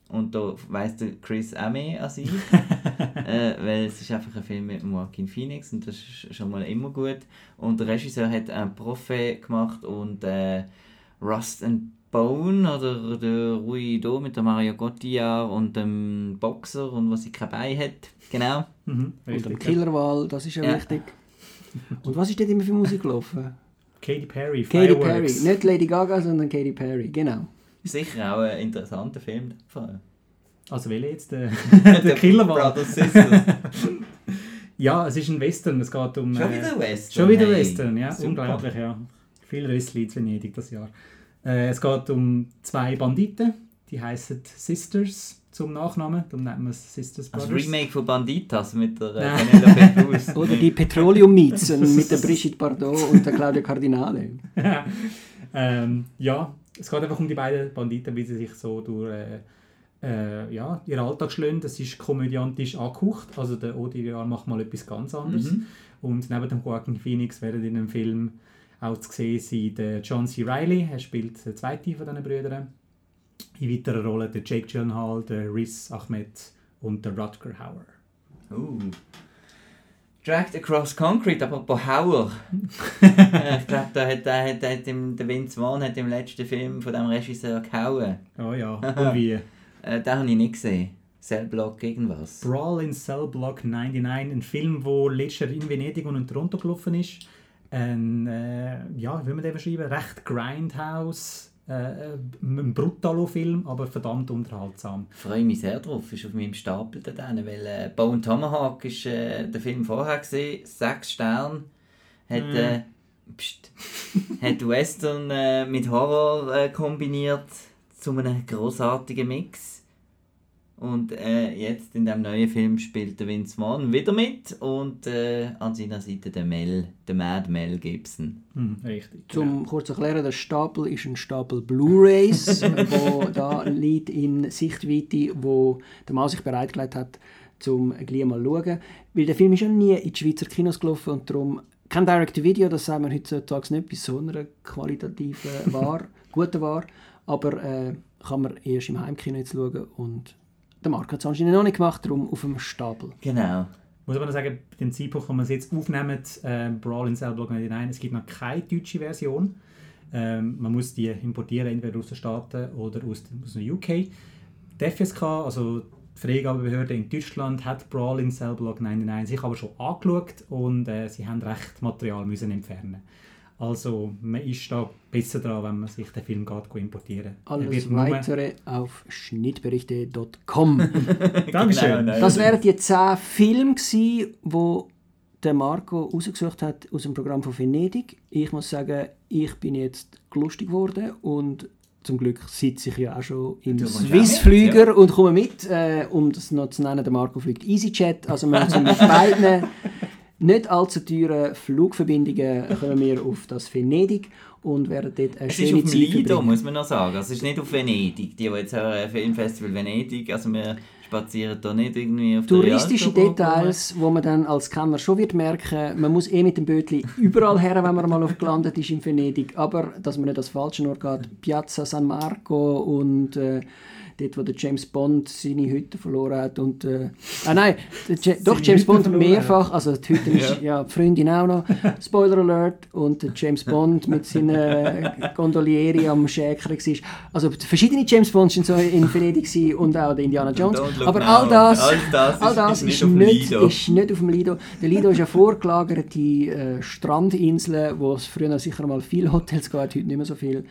Und da weiss der Chris auch mehr als ich. äh, weil es ist einfach ein Film mit dem Joaquin Phoenix und das ist schon mal immer gut. Und der Regisseur hat ein Profi gemacht und äh, Rust and Bone oder der Rui Do mit der Mario Cotillard und dem Boxer und was sie kein Bein hat. Genau. Mhm, Und richtig, dem ja. Killerwal, das ist ja, Ja. wichtig. Und was ist dort immer für Musik gelaufen? Katy Perry, Katy Perry. Fireworks. Nicht Lady Gaga, sondern Katy Perry, genau. Sicher auch ein interessanter Film. davon. Also welcher jetzt? Der, der Killerwal. Ja, es ist ein Western. Es geht um... Schon äh, wieder Western. Schon wieder hey. Western, ja. Super. Unglaublich, ja. Viel Rössli in Venedig das Jahr. Äh, es geht um zwei Banditen. Die heißen Sisters zum Nachnamen. Darum nennt man es Sisters Das Brothers. Remake von Banditas mit der äh, Cruz. Oder die Petroleum Meets mit der Brigitte Bardot und der Claudia Cardinale. ähm, ja, es geht einfach um die beiden Banditen, wie sie sich so durch äh, äh, ja, ihren Alltag schlönen. Das ist komödiantisch angehaucht. Also der Odiar macht mal etwas ganz anderes. Mhm. Und neben dem Joaquin Phoenix werden in dem Film auch zu sehen sein der John C. Reilly. Er spielt den zweiten von diesen Brüdern. In weiterer Rolle der Jake Gyllenhaal, der Riz Ahmed und der Rutger Hauer. Uh. Dragged Across Concrete, aber bei Hauer. Äh, ich glaube, da hat, da hat, da hat im, der Vince Vaughn hat im letzten Film von dem Regisseur gehauen. Oh ja, und wie? Äh, den habe ich nicht gesehen. Cellblock irgendwas. Brawl in Cell Block 99, ein Film, der letztes Jahr in Venedig und in Toronto gelaufen ist. Ein, äh, ja, wie will man den beschreiben? Recht Grindhouse, äh, ein Brutalo-Film, aber verdammt unterhaltsam. Ich freue mich sehr drauf, ist auf meinem Stapel da drin, weil äh, Bone Tomahawk ist äh, der Film vorher gesehen, sechs Sterne, hat, Mhm. äh, pst, hat Western äh, mit Horror äh, kombiniert zu einem großartigen Mix. Und äh, jetzt in dem neuen Film spielt der Vince Vaughn wieder mit und äh, an seiner Seite der Mel, der Mad Mel Gibson. Hm, richtig. Zum kurz erklären, der Stapel ist ein Stapel Blu-Rays, wo da liegt in Sichtweite, wo der Mann sich bereitgelegt hat, zum gleich mal zu schauen. Weil der Film ist ja nie in die Schweizer Kinos gelaufen und darum kein Direct-to-Video, das sagen wir heutzutage nicht bei so einer qualitativen Ware, guten Ware, aber äh, kann man erst im Heimkino jetzt schauen und der Marc hat es anscheinend noch nicht gemacht, darum auf dem Stapel. Genau. Muss aber sagen, bei dem Zeitpunkt, wo wir es jetzt aufnehmen, äh, Brawl in Cell Block 99, es gibt noch keine deutsche Version. Ähm, man muss die importieren, entweder aus den Staaten oder aus, aus dem UK. Die FSK, also die Freigabebehörde in Deutschland, hat Brawl in Cell Block 99 sich aber schon angeschaut und äh, sie haben recht Material müssen entfernen. Also man ist da besser dran, wenn man sich den Film geht, importieren Er Alles weitere auf schnittberichte.com. Dankeschön. Genau, nein. Das wären die zehn Filme gewesen, wo der Marco rausgesucht hat aus dem Programm von Venedig. Ich muss sagen, ich bin jetzt lustig geworden und zum Glück sitze ich ja auch schon im Swiss-Flüger mit, und komme mit, äh, um das noch zu nennen, der Marco fliegt EasyJet. Also wir sind mit beiden nicht allzu teuren Flugverbindungen kommen wir auf das Venedig und werden dort eine Es ist schöne auf dem Zeit Lido, muss man noch sagen. Es ist nicht auf Venedig. Die, die jetzt hören, Filmfestival Venedig, also wir spazieren da nicht irgendwie auf Touristische. Details, wo man dann als Kenner schon wird merken, man muss eh mit dem Bötli überall her, wenn man mal auf gelandet ist in Venedig, aber dass man nicht das falsche Ort geht, Piazza San Marco und äh, dort, wo der James Bond seine Hütte verloren hat und äh, ah nein, der Ja- doch James Hütte Bond mehrfach, also die Hütte ist ja die Freundin auch noch, Spoiler Alert und der James Bond mit seinen Gondolieri am Schäkern war. Also verschiedene James Bonds sind so in Venedig gewesen und auch der Indiana Jones, aber now. all das, All das all ist- das ist ist, nicht auf dem nicht, Lido. ist nicht auf dem Lido. Der Lido ist ja vorgelagerte äh, Strandinsel, wo es früher sicher mal viele Hotels gab, heute nicht mehr so viel.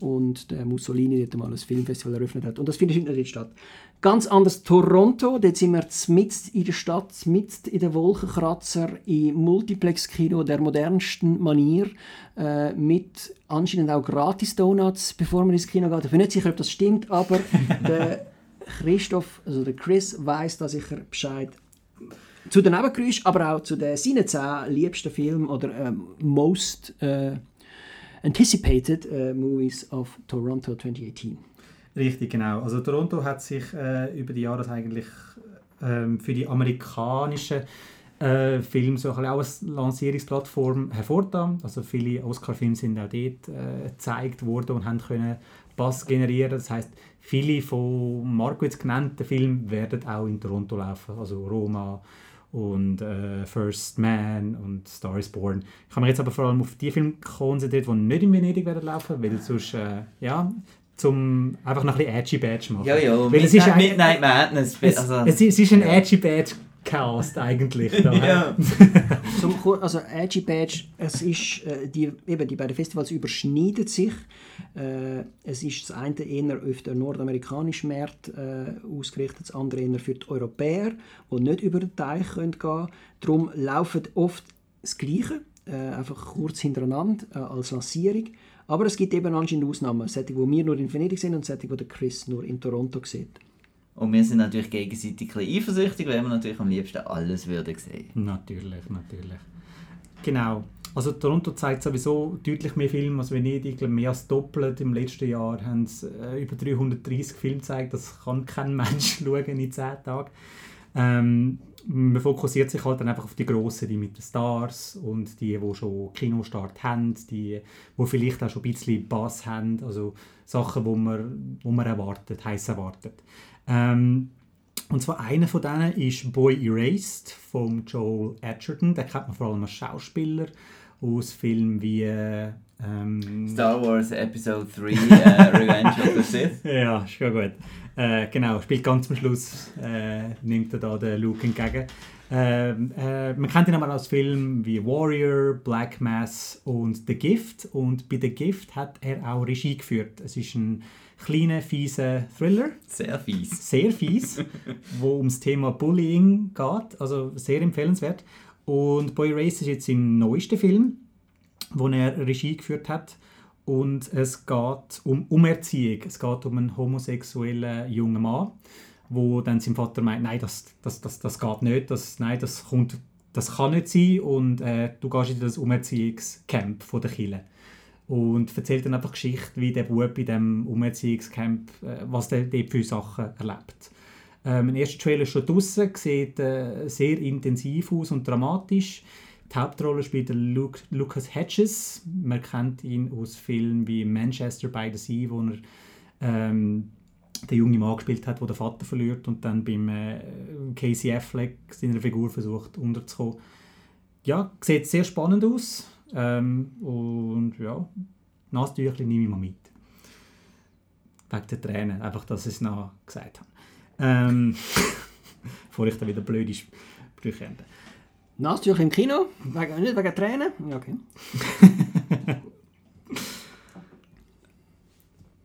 Und der Mussolini dort mal ein Filmfestival eröffnet hat. Und das findet nicht statt. Ganz anders Toronto, dort sind wir mitten in der Stadt, mitten in den Wolkenkratzer, im Multiplex-Kino der modernsten Manier, äh, mit anscheinend auch Gratis-Donuts, bevor man ins Kino geht. Ich bin nicht sicher, ob das stimmt, aber der Christoph, also der Chris, weiß da sicher Bescheid zu den Nebengeräuschen, aber auch zu den seinen zehn liebsten Filmen oder ähm, most äh, anticipated äh, movies of Toronto 2018. Richtig, genau. Also Toronto hat sich äh, über die Jahre eigentlich ähm, für die amerikanischen äh, Filme so ein als Lancierungsplattform hervorgetan. Also viele Oscar-Filme sind auch dort äh, gezeigt worden und haben können Bass generieren. Das heißt, viele von Marco genannten Filmen werden auch in Toronto laufen. Also Roma und äh, First Man und Star is Born. Ich habe mich jetzt aber vor allem auf die Filme konzentriert, die nicht in Venedig werden laufen, weil sonst, äh, ja, zum einfach noch ein bisschen edgy Badge machen. Ja, ja, Weil Midnight, es ist ein- Midnight Madness. Es, also, es, ist- es ist ein edgy Badge Cast eigentlich. Da, ja. Zum, also Edgy Badge, es ist, äh, die, eben, die beiden Festivals überschneiden sich. Äh, es ist das eine eher auf den nordamerikanischen Markt äh, ausgerichtet, das andere eher für die Europäer, die nicht über den Teich gehen können. Darum laufen oft das Gleiche, äh, einfach kurz hintereinander äh, als Lancierung. Aber es gibt eben anscheinend Ausnahmen. Solche, die wir nur in Venedig sehen und solche, die der Chris nur in Toronto sieht. Und wir sind natürlich gegenseitig ein eifersüchtig, weil wir natürlich am liebsten alles würden sehen. Natürlich, natürlich. Genau. Also Toronto zeigt sowieso deutlich mehr Filme als Venedig. Glaube, mehr als doppelt im letzten Jahr haben sie äh, über 330 Filme gezeigt. Das kann kein Mensch schauen in 10 Tagen. Ähm, man fokussiert sich halt dann einfach auf die Grossen, die mit den Stars und die, die schon Kinostart haben, die, die vielleicht auch schon ein bisschen Bass haben, also Sachen, die man, wo man erwartet, heiß erwartet. Ähm, und zwar einer von denen ist Boy Erased von Joel Edgerton. Den kennt man vor allem als Schauspieler aus Filmen wie äh, ähm, Star Wars Episode 3 äh, Revenge of the Sith. ja, ist ja gut. Äh, genau, spielt ganz am Schluss, äh, nimmt er da den Luke entgegen. Ähm, äh, man kennt ihn aber aus Filmen wie Warrior, Black Mass und The Gift. Und bei The Gift hat er auch Regie geführt. Es ist ein kleiner, fieser Thriller, Sehr fies. sehr fies, wo ums Thema Bullying geht, also sehr empfehlenswert. Und Boy Race ist jetzt sein neuester Film, wo er Regie geführt hat. Und es geht um Umerziehung. Es geht um einen homosexuellen jungen Mann, wo dann sein Vater meint, nein, das, das, das, das geht nicht, das, nein, das, kommt, das kann nicht sein und äh, du gehst in das Umerziehungscamp von der Kirche. Und erzählt dann einfach Geschichte, wie der Bub in diesem Umerziehungscamp, äh, was der dort für Sachen erlebt. Ähm, der erste Trailer ist schon draußen, sieht äh, sehr intensiv aus und dramatisch. Die Hauptrolle spielt Luke, Lucas Hedges. Man kennt ihn aus Filmen wie Manchester by the Sea, wo er ähm, den jungen Mann gespielt hat, der den Vater verliert und dann beim äh, Casey Affleck seiner Figur versucht unterzukommen. Ja, sieht sehr spannend aus. Ähm, und ja, Nasentüchchen nehme ich mal mit. Wegen der Tränen, einfach, dass ich es noch gesagt habe. Ähm, bevor ich dann wieder blöde Sprüche ende. Nasentücher im Kino, wegen, nicht wegen Tränen. Ja, okay.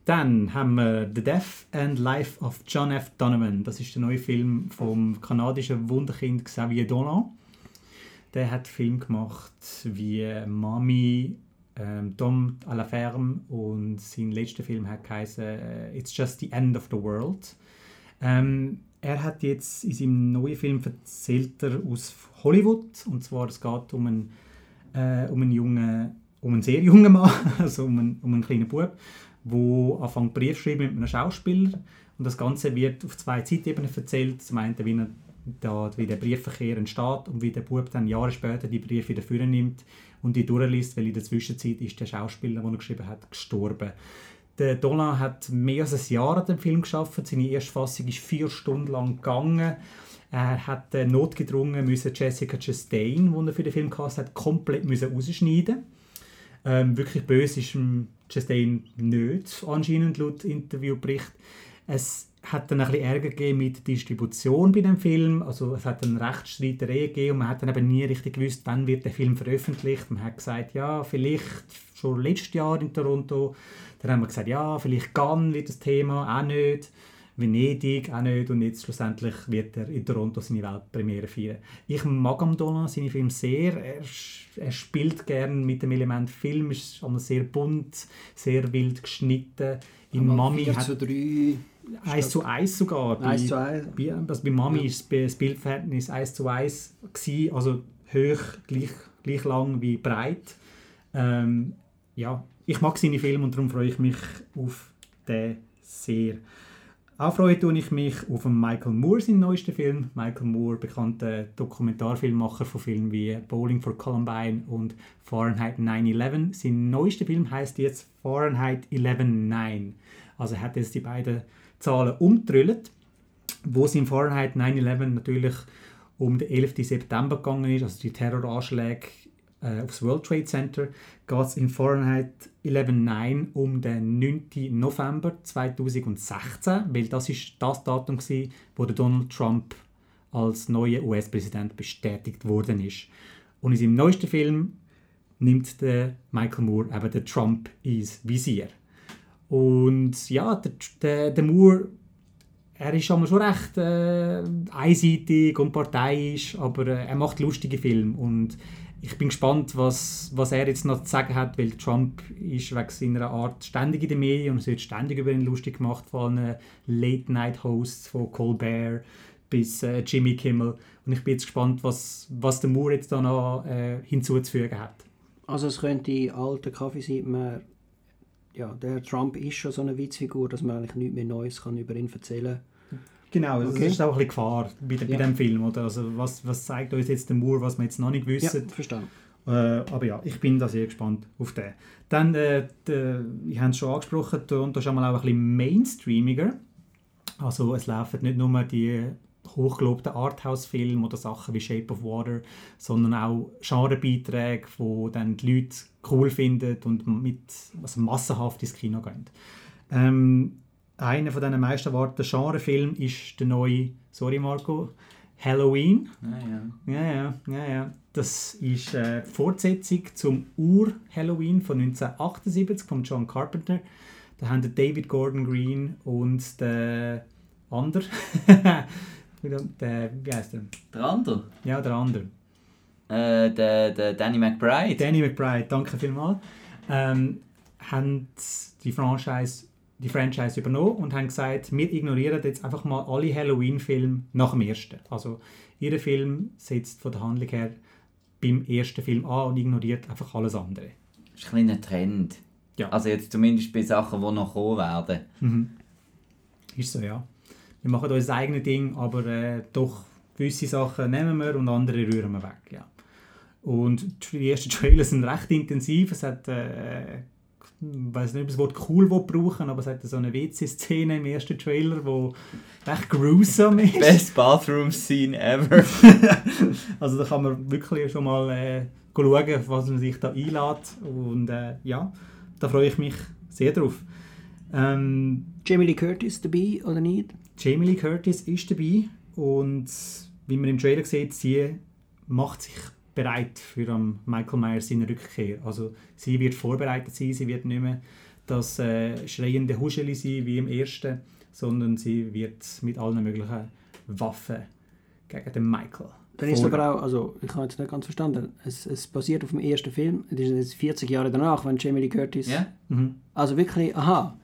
Dann haben wir The Death and Life of John F. Donovan. Das ist der neue Film vom kanadischen Wunderkind Xavier Dolan. Der hat Film gemacht wie Mami, ähm, Dom à la Ferme und sein letzter Film hat geheißen äh, It's Just the End of the World. Ähm, er hat jetzt in seinem neuen Film erzählt er aus Hollywood und zwar es geht um einen, äh, um einen jungen, um einen sehr jungen Mann, also um einen, um einen kleinen Bub, wo anfängt Brief schreiben mit einem Schauspieler und das Ganze wird auf zwei Zeitebenen erzählt. Zum einen, wie, er da, wie der Briefverkehr entsteht und wie der Bub dann Jahre später die Briefe wieder führen nimmt und die durchliest, weil in der Zwischenzeit ist der Schauspieler, den er geschrieben hat, gestorben. Der Dolan hat mehr als ein Jahr an dem Film geschafft. Seine erste Fassung ist vier Stunden lang gegangen. Er hat äh, notgedrungen müssen Jessica Chastain, die er für den Film gecastet hat, komplett müssen rausschneiden. Ähm, wirklich böse ist Chastain nicht, anscheinend laut Interviewbericht. Es hat dann ein bisschen Ärger gegeben mit der Distribution bei dem Film. Also es hat einen Rechtsstreiterei gegeben und man hat dann eben nie richtig gewusst, wann wird der Film veröffentlicht. Man hat gesagt, ja, vielleicht schon letztes Jahr in Toronto. Dann haben wir gesagt, ja, vielleicht Cannes wird das Thema, auch nicht. Venedig auch nicht und jetzt schlussendlich wird er in Toronto seine Weltpremiere feiern. Ich mag am Donald seine Filme sehr. Er, er spielt gerne mit dem Element Film, ist einmal sehr bunt, sehr wild geschnitten. In Mami 4 hat zu 3. 1 zu 1 sogar. 1 zu 1. Bei, also bei Mami Ja. ist das Bildverhältnis 1 zu 1 gewesen, also hoch, gleich, gleich lang wie breit. Ähm, ja, ich mag seine Filme und darum freue ich mich auf den sehr. Auch freue tue ich mich auf Michael Moore, seinen neuesten Film. Michael Moore, bekannter Dokumentarfilmmacher von Filmen wie Bowling for Columbine und Fahrenheit 9-11. Sein neuester Film heißt jetzt Fahrenheit 11-9. Also er hat jetzt die beiden Zahlen umgetrüllt, wo es in Fahrenheit 9-11 natürlich um den 11. September gegangen ist, also die Terroranschläge äh, aufs World Trade Center, geht es in Fahrenheit 11.9 um den 9. November 2016, weil das ist das Datum war, wo der Donald Trump als neuer US-Präsident bestätigt worden ist. Und in seinem neuesten Film nimmt der Michael Moore eben den Trump ins Visier. Und ja, der, der, der Moore, er ist schon recht äh, einseitig und parteiisch, aber äh, er macht lustige Filme und ich bin gespannt, was, was er jetzt noch zu sagen hat, weil Trump ist wegen seiner Art ständig in den Medien und es wird ständig über ihn lustig gemacht, von allen Late-Night-Hosts von Colbert bis äh, Jimmy Kimmel. Und ich bin jetzt gespannt, was, was der Moore jetzt da noch äh, hinzuzufügen hat. Also es könnte alter Kaffee sein, man, ja, der Trump ist schon so eine Witzfigur, dass man eigentlich nichts mehr Neues kann über ihn erzählen kann. Genau, das Okay. ist auch ein bisschen Gefahr bei, de- bei Ja. dem Film. Oder? Also was, was zeigt uns jetzt der Moore, was wir jetzt noch nicht Ja, wissen? verstanden. Äh, aber ja, ich bin da sehr gespannt auf den. Dann, äh, der, ich habe es schon angesprochen, Toronto ist einmal auch ein bisschen mainstreamiger. Also es laufen nicht nur die hochgelobten Arthouse-Filme oder Sachen wie Shape of Water, sondern auch Genrebeiträge, die dann die Leute cool finden und mit also massenhaft ins Kino gehen. Ähm, einer von diesen meist erwarteten Genrefilmen ist der neue, sorry Marco, Halloween. Ja. Ja, ja, ja, ja. Das ist äh, die Fortsetzung zum Ur-Halloween von 1978 von John Carpenter. Da haben der David Gordon Green und der andere, der, wie heißt der? Der andere? Ja, der andere. Äh, der, der Danny McBride. Danny McBride, danke vielmals. Ähm, haben die Franchise, die Franchise übernommen und haben gesagt, wir ignorieren jetzt einfach mal alle Halloween-Filme nach dem ersten. Also, ihr Film setzt von der Handlung her beim ersten Film an und ignoriert einfach alles andere. Das ist ein kleiner Trend. Ja. Also jetzt zumindest bei Sachen, die noch kommen werden. Mhm. Ist so, ja. Wir machen unser eigenes Ding, aber äh, doch gewisse Sachen nehmen wir und andere rühren wir weg, ja. Und die ersten Trailers sind recht intensiv. Es hat, äh, ich weiß nicht, ob das Wort cool will brauchen, aber es hat so eine WC-Szene im ersten Trailer, wo recht gruesome ist. Best Bathroom Scene ever. Also da kann man wirklich schon mal äh, schauen, auf was man sich da einlädt. Und äh, ja, da freue ich mich sehr drauf. Ähm, Jamie Lee Curtis dabei oder nicht? Jamie Lee Curtis ist dabei und wie man im Trailer sieht, sie macht sich bereit für Michael Myers seine Rückkehr. Also sie wird vorbereitet sein, sie wird nicht mehr das äh, schreiende Huscheli sein wie im ersten, sondern sie wird mit allen möglichen Waffen gegen den Michael. Dann ist es aber auch, also ich habe jetzt nicht ganz verstanden, es, es basiert auf dem ersten Film, es ist jetzt 40 Jahre danach, wenn Jamie Lee Curtis... ja. Mhm. Also wirklich, aha,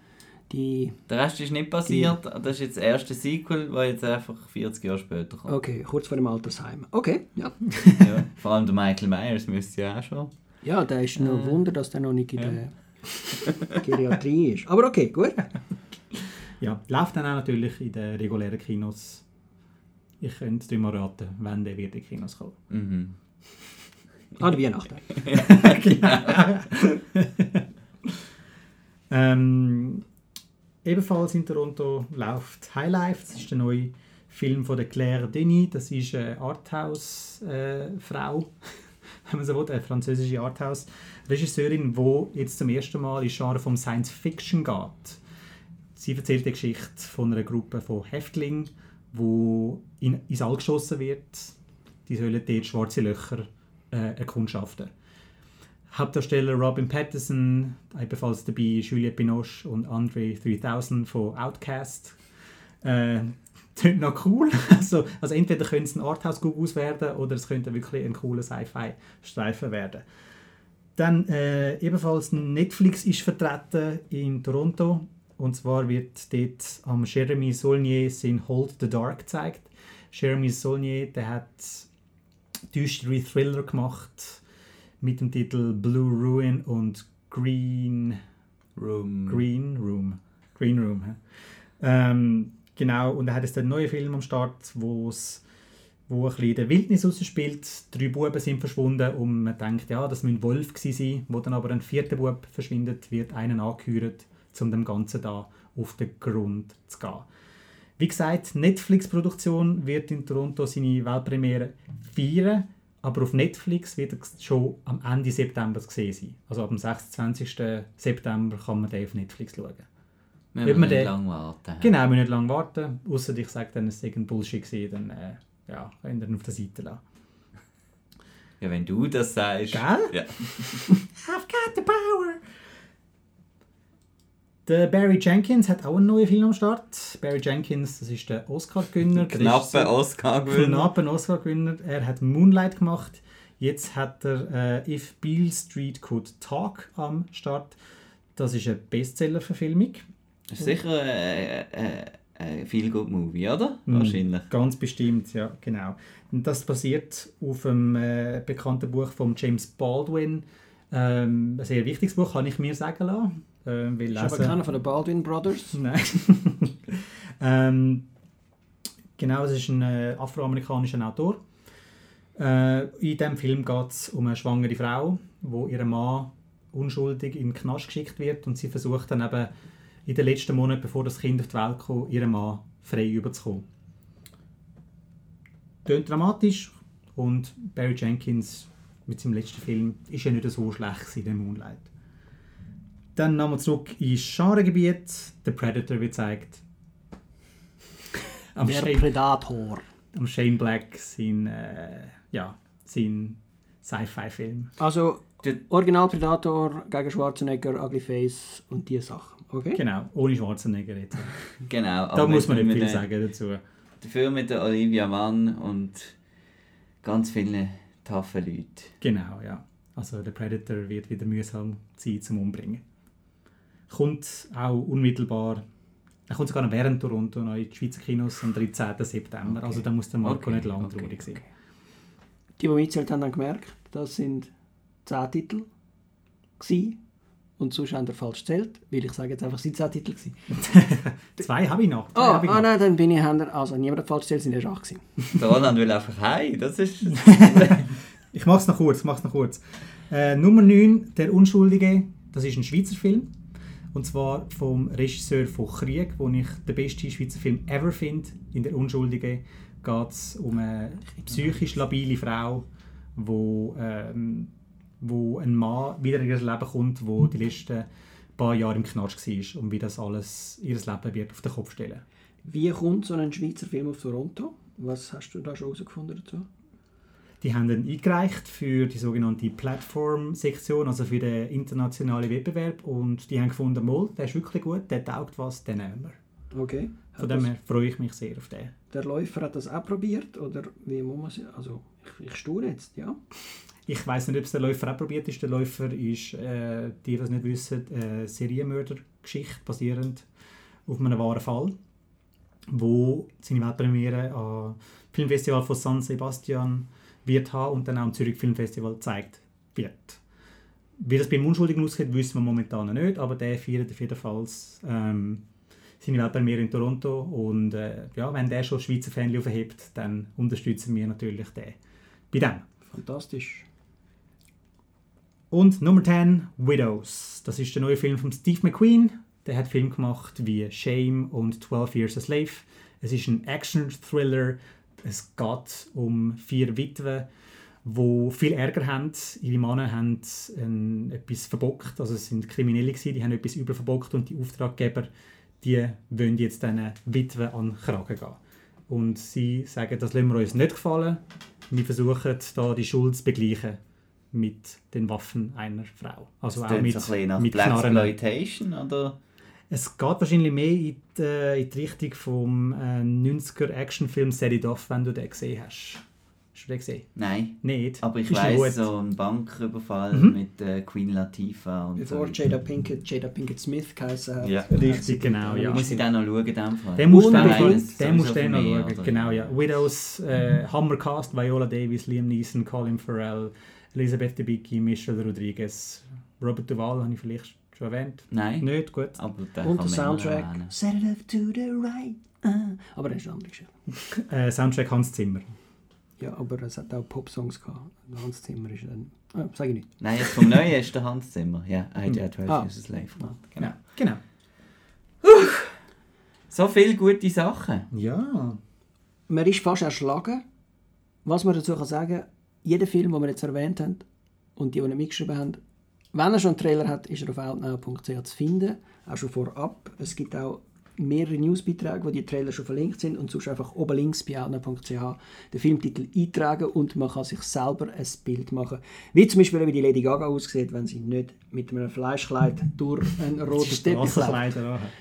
die... Der Rest ist nicht passiert. Das ist jetzt das erste Sequel, das jetzt einfach 40 Jahre später kommt. Okay, kurz vor dem Altersheim. Okay, ja. Ja. Vor allem der Michael Myers müsste ja auch schon. Ja, da ist noch ein Äh, Wunder, dass der noch nicht in ja. der Geriatrie ist. Aber okay, gut. Ja, läuft dann auch natürlich in den regulären Kinos. Ich könnte es mal raten, wenn der wird in die Kinos kommen. Mhm. An Weihnachten. Ähm, ebenfalls in Toronto läuft High Life. Das ist der neue Film von der Claire Denis. Das ist eine Arthouse-Frau, wenn man so will, eine französische Arthouse-Regisseurin, die jetzt zum ersten Mal ins Genre vom Science Fiction geht. Sie erzählt die Geschichte von einer Gruppe von Häftlingen, wo in, ins All geschossen wird. Die sollen dort schwarze Löcher äh, erkundschaften. Hauptdarsteller Robin Pattinson, ebenfalls dabei Juliette Binoche und Andre 3000 von Outcast. Äh, Tönt noch cool. Also, also entweder könnte es ein Arthouse-Gugus werden oder es könnte wirklich ein cooler Sci-Fi-Streifen werden. Dann äh, ebenfalls Netflix ist vertreten in Toronto. Und zwar wird dort am Jeremy Saulnier sein Hold the Dark gezeigt. Jeremy Saulnier, der hat düstere Thriller gemacht mit dem Titel Blue Ruin und Green, Room. Green Room. Green Room. hä? Ähm, genau, und er hat jetzt einen neuen Film am Start, wo's, wo ein bisschen in der Wildnis spielt. Drei Buben sind verschwunden und man denkt, ja, das müssen Wolf gewesen sein. Wo dann aber ein vierter Bub verschwindet, wird einen angehört, um dem Ganzen da auf den Grund zu gehen. Wie gesagt, Netflix-Produktion wird in Toronto seine Weltpremiere feiern, aber auf Netflix wird er schon am Ende September zu sehen sein. Also ab dem 26. September kann man den auf Netflix schauen. Wir Wird müssen man nicht den- lange warten. Genau, wir müssen nicht lange warten. Außer ich sage dann, es sei ein Bullshit gewesen, dann äh, ja, könnt ihr ihn auf der Seite lassen. Ja, wenn du das sagst. Gell? Ja. I've got the power! Der Barry Jenkins hat auch einen neuen Film am Start. Barry Jenkins, das ist der Oscar-Gewinner. der Knappe Regisseur- Oscar-Gewinner. Knappen Oscar-Gewinner. Er hat Moonlight gemacht. Jetzt hat er äh, If Beale Street Could Talk am Start. Das ist eine Bestseller-Verfilmung. Ist sicher ein, ein, ein Feel-Good-Movie, oder? Mhm. Wahrscheinlich. Ganz bestimmt, ja, genau. Und das basiert auf einem äh, bekannten Buch von James Baldwin. Ähm, ein sehr wichtiges Buch, kann ich mir sagen lassen. Ähm, weil Ist aber keiner von den Baldwin Brothers. Nein. ähm, genau, es ist ein äh, afroamerikanischer Autor. Äh, in diesem Film geht es um eine schwangere Frau, wo ihr Mann unschuldig in den Knast geschickt wird und sie versucht dann eben in den letzten Monaten, bevor das Kind auf die Welt kommt, ihren Mann frei überzukommen. Tönt dramatisch und Barry Jenkins mit seinem letzten Film ist ja nicht so schlecht in der Moonlight. Dann nochmal zurück ins Genregebiet. The Predator wird gezeigt. Am Der Shane, Predator. am Shane Black sein, äh, ja, sein Sci-Fi-Film. Also, Der- Original Predator gegen Schwarzenegger, Ugly Face und diese Sachen. Okay? Genau, ohne Schwarzenegger jetzt. Genau. Da muss man nicht viel sagen dazu. Dafür mit der Olivia Mann und ganz vielen taffen Leuten. Genau, ja. Also der Predator wird wieder mühsam sein zum Umbringen. Kommt auch unmittelbar, er kommt sogar noch während Toronto noch in die Schweizer Kinos am 13. September. Okay. Also da muss der Marco Okay, nicht lange okay, traurig sein. Die, die mitgezählt haben, haben gemerkt, das sind 10 Titel. Gewesen. Und sonst haben wir falsch gezählt, weil ich sage jetzt einfach, es sind 10 Titel. Gewesen. Zwei habe ich noch. Zwei Oh, ich ah noch. nein, dann bin ich, haben also niemand hat falsch gezählt, sind erst 8 gewesen. Der Roland will einfach heim. Das ist. Ich mache es noch kurz. Mach's noch kurz. Äh, Nummer 9, Der Unschuldige. Das ist ein Schweizer Film. Und zwar vom Regisseur von Krieg, wo ich den besten Schweizer Film ever finde. In Der Unschuldige geht es um eine psychisch labile Frau, wo, ähm, wo ein Mann wieder in ihr Leben kommt, wo die letzten paar Jahre im Knast war und wie das alles ihr Leben wird auf den Kopf stellen. Wie kommt so ein Schweizer Film auf Toronto? Was hast du da schon herausgefunden dazu? Die haben ihn eingereicht für die sogenannte Plattform-Sektion, also für den internationalen Wettbewerb. Und die haben gefunden, mal, der ist wirklich gut, der taugt was, den nehmen wir. Okay. Von dem her freue ich mich sehr auf den. der Läufer hat das auch probiert? Oder wie muss man es... Also, ich, ich staune jetzt, ja. Ich weiß nicht, ob es der Läufer auch probiert ist. Der Läufer ist, äh, die, die es nicht wissen, eine Serienmörder-Geschichte basierend auf einem wahren Fall, wo seine Weltpremiere am Filmfestival von San Sebastian wird haben und dann auch am Zürich Filmfestival gezeigt wird. Wie das beim Unschuldigen ausgeht, wissen wir momentan noch nicht, aber der feiert auf jeden Fall ähm, seine Weltpremiere in Toronto und äh, ja, wenn der schon Schweizer Fan aufhebt, dann unterstützen wir natürlich den bei dem. Fantastisch. Und Nummer 10, Widows. Das ist der neue Film von Steve McQueen. Der hat Film gemacht wie Shame und 12 Years a Slave. Es ist ein Action-Thriller. Es geht um vier Witwen, die viel Ärger haben. Ihre Männer haben ähm, etwas verbockt. Also es sind Kriminelle, gewesen, die haben etwas überverbockt und die Auftraggeber die wollen jetzt diesen Witwen an den Kragen gehen. Und sie sagen, das lassen wir uns nicht gefallen. Wir versuchen da die Schuld zu begleichen mit den Waffen einer Frau. Also Das auch mit, so ein bisschen nach mit Knarren. Blaxploitation, oder? Es geht wahrscheinlich mehr in die, äh, in die Richtung vom äh, 90er Actionfilm Set It Off, wenn du den gesehen hast. Hast du den gesehen? Nein. Nicht? Aber ich Ist noch weiss, gut. so ein Banküberfall Mhm. mit äh, Queen Latifah und Bevor so. Jada Pinkett, Jada Pinkett Smith geheißen hat. Ja. Richtig, genau, ja. Muss ich den noch schauen, dem Fall? Den musst du den, den, den noch schauen. oder? Genau, ja. Widows, äh, Hammercast, Viola Davis, Liam Neeson, Colin Farrell, Elisabeth Debicki, Michelle Rodriguez, Robert Duvall, habe ich vielleicht Schon erwähnt? Nein, Nicht, gut. aber den Und kann der Soundtrack. Set it up to the right. Ah. Aber das ist eine andere Geschichte. Äh, Soundtrack Hans Zimmer. Ja, aber es hat auch Popsongs gehabt. Hans Zimmer ist dann... Ah, sag ich nicht. Nein, jetzt vom Neuen ist der Hans Zimmer. Ja, er hat ja 12 Ah. Years a Slave gemacht. Genau. Ja, genau. So viele gute Sachen. Ja. Man ist fast erschlagen. Was man dazu kann sagen, jeder Film, den wir jetzt erwähnt haben und die, die nicht mitgeschrieben haben, wenn er schon einen Trailer hat, ist er auf outnow.ch zu finden, auch schon vorab. Es gibt auch mehrere Newsbeiträge, wo die Trailer schon verlinkt sind und sonst einfach oben links bei outnow.ch den Filmtitel eintragen und man kann sich selber ein Bild machen. Wie zum Beispiel, wie die Lady Gaga aussieht, wenn sie nicht mit einem Fleischkleid durch einen roten Teppich läuft.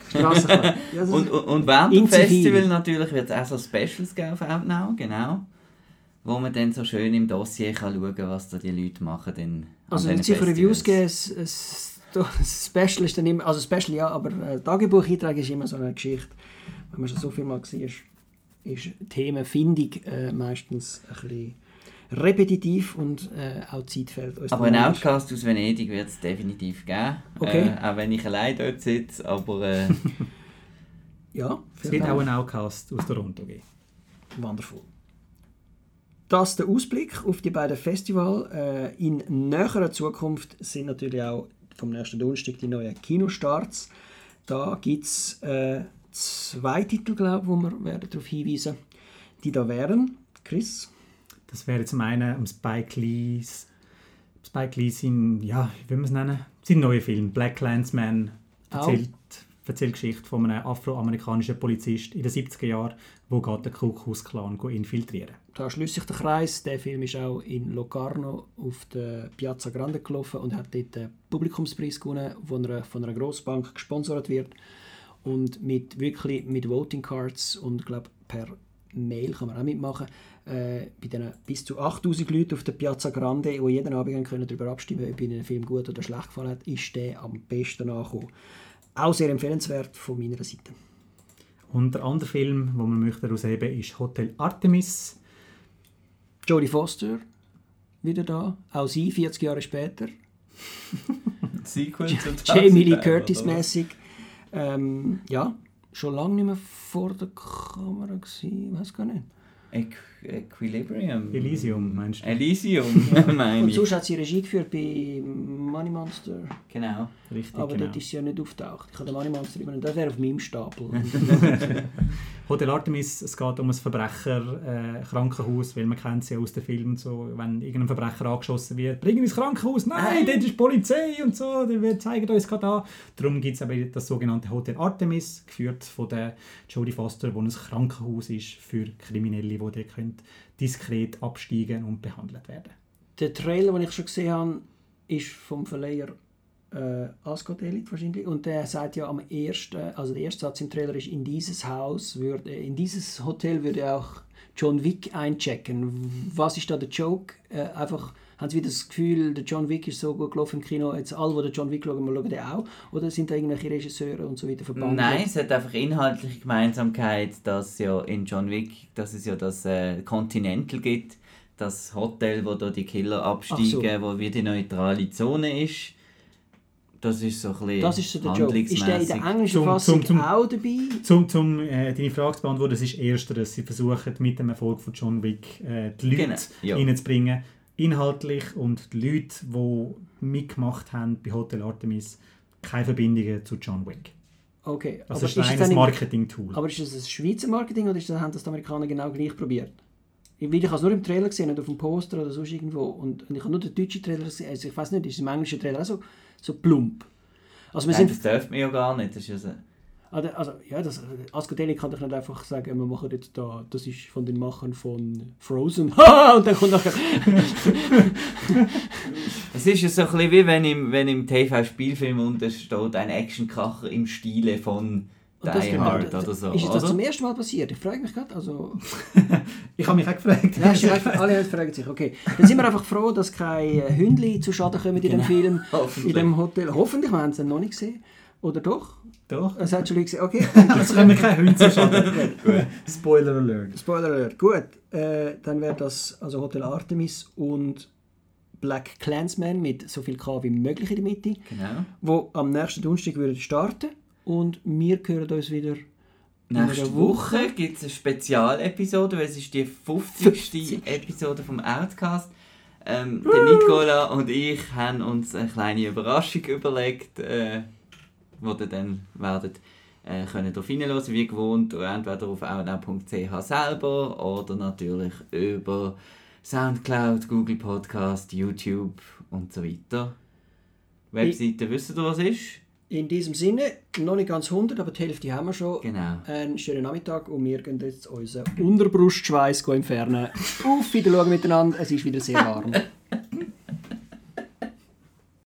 Strassenkleid. Ja, das Und, ist- und, und während dem. Festival natürlich wird es auch so Specials geben auf Outnow, genau. Wo man dann so schön im Dossier kann schauen kann, was da die Leute machen. Dann an Also wenn sicher Reviews geben, Festivals. es, es, das Special ist dann immer, also Special ja, aber äh, Tagebucheintrag ist immer so eine Geschichte. Wenn man schon so viel mal war, ist, ist Themenfindung äh, meistens ein bisschen repetitiv und äh, auch Zeit fällt uns Aber manchmal. Outcast aus Venedig wird es definitiv geben. Okay. Äh, auch wenn ich allein dort sitze, aber äh, Ja, Es wird auch einen Outcast aus Toronto geben. Wonderful. Das der Ausblick auf die beiden Festivals. Äh, in näherer Zukunft sind natürlich auch vom nächsten Donnerstag die neuen Kinostarts. Da gibt es äh, zwei Titel, glaube ich, wo wir werden darauf hinweisen die da wären. Chris? Das wäre zum einen um Spike Lee's Spike Lee sein, ja, wie will man es nennen? Sein neuer Film, Black Clansman, erzählt, erzählt die Geschichte von einem afroamerikanischen Polizist in den 70er Jahren, der geht den Ku Klux Klan infiltrieren. Da schließt sich der Kreis. Der Film ist auch in Locarno auf der Piazza Grande gelaufen und hat dort den Publikumspreis gewonnen, von einer, von einer Grossbank gesponsert wird. Und mit wirklich mit Voting Cards und glaube per Mail kann man auch mitmachen. Äh, bei den bis zu 8000 Leuten auf der Piazza Grande, die jeden Abend können darüber abstimmen ob ihnen der Film gut oder schlecht gefallen hat, ist der am besten angekommen. Auch sehr empfehlenswert von meiner Seite. Und der andere Film, den man möchte herausheben ist Hotel Artemis. Jodie Foster wieder da, auch sie 40 Jahre später. Jamie Lee 1000 Curtis mäßig. Ähm, ja, schon lange nicht mehr vor der Kamera gewesen, weiß gar nicht. Equ Equilibrium. Elysium, meinst du? Elysium, meine Und ich. sonst hat sie Regie geführt bei Money Monster, Genau. Richtig, aber genau. dort ist sie ja nicht auftaucht. Ich habe den Money Monster immer, das wäre auf meinem Stapel. Hotel Artemis, es geht um ein Verbrecher, äh, Krankenhaus, weil man kennt sie ja aus den Filmen, so, wenn irgendein Verbrecher angeschossen wird, bringen wir ins Krankenhaus, nein, Nein. dort ist Polizei und so, wir zeigen uns gerade an. Darum gibt es eben das sogenannte Hotel Artemis, geführt von der Jodie Foster, wo ein Krankenhaus ist für Kriminelle, die dort können diskret absteigen und behandelt werden. der Trailer, den ich schon gesehen habe, ist vom Verleiher äh, Ascot Elite wahrscheinlich. Und der sagt ja am ersten, also der erste Satz im Trailer ist, in dieses Haus würde, in dieses Hotel würde auch John Wick einchecken. Was ist da der Joke? Äh, einfach, haben Sie wieder das Gefühl, der John Wick ist so gut gelaufen im Kino, jetzt alle, die den John Wick schauen, wir schauen den auch? Oder sind da irgendwelche Regisseure und so weiter verbannt? Nein, es hat einfach inhaltliche Gemeinsamkeit, dass ja in John Wick, dass es ja das äh, Continental gibt, das Hotel, wo da die Killer absteigen, wo wie die neutrale Zone ist. Das ist so ein bisschen Das ist so der Joke. Ist der in der englischen Zum- Fassung zum- zum- auch dabei? Zum, zum äh, deine Frage zu beantworten, das ist ersteres. Sie versuchen mit dem Erfolg von John Wick äh, die Leute Genau, ja. reinzubringen, inhaltlich und die Leute, die mitgemacht haben bei Hotel Artemis, keine Verbindungen zu John Wick. Okay, Also aber es ist ein Marketing-Tool. Aber ist das ein Schweizer Marketing oder ist das, haben das die Amerikaner genau gleich probiert? Ich, ich habe es nur im Trailer gesehen, nicht auf dem Poster oder sonst irgendwo. Und, und ich habe nur den deutschen Trailer gesehen. Also ich weiß nicht, ist es im englischen Trailer auch so, so plump? Also wir Nein, sind... das dürfen wir ja gar nicht. Das ist ja so. Also, also, ja, das, Ascodeli kann doch nicht einfach sagen, wir machen jetzt da, das ist von den Machern von Frozen. Und dann kommt nachher... Es ist ja so ein bisschen wie wenn im, wenn im TV-Spielfilm untersteht ein Actionkracher im Stile von Die Hard oder so. Ist das oder? zum ersten Mal passiert? Ich frage mich gerade, also... Ich habe mich auch gefragt. Recht, alle fragen sich, okay. Dann sind wir einfach froh, dass keine Hündli zu Schaden kommen in dem Genau. Film, in Hoffentlich. dem Hotel. Hoffentlich, wir haben es dann noch nicht gesehen. Oder doch? Doch. Es hat schon Leute gesehen, okay. Jetzt können wir keine Hunde zuschauen. Spoiler Alert. Spoiler Alert. Gut, äh, dann wäre das also Hotel Artemis und Black Clansman mit so viel K wie möglich in der Mitte, Genau. wo am nächsten Donnerstag würde starten und wir hören uns wieder Nächste Woche gibt es eine Spezialepisode, weil es ist die 50. Episode vom Outcast. Ähm, der Nicola und ich haben uns eine kleine Überraschung überlegt, äh, wo ihr dann werdet äh, können drauf hineinhören, wie gewohnt, entweder auf outnow.ch selber oder natürlich über Soundcloud, Google Podcast, YouTube und so weiter. Webseite, wisst ihr, was ist? In diesem Sinne, noch nicht ganz 100, aber die Hälfte haben wir schon. Genau. Einen schönen Nachmittag und wir gehen jetzt unseren Unterbrustschweiß entfernen. Auf Wiedersehen miteinander, es ist wieder sehr warm.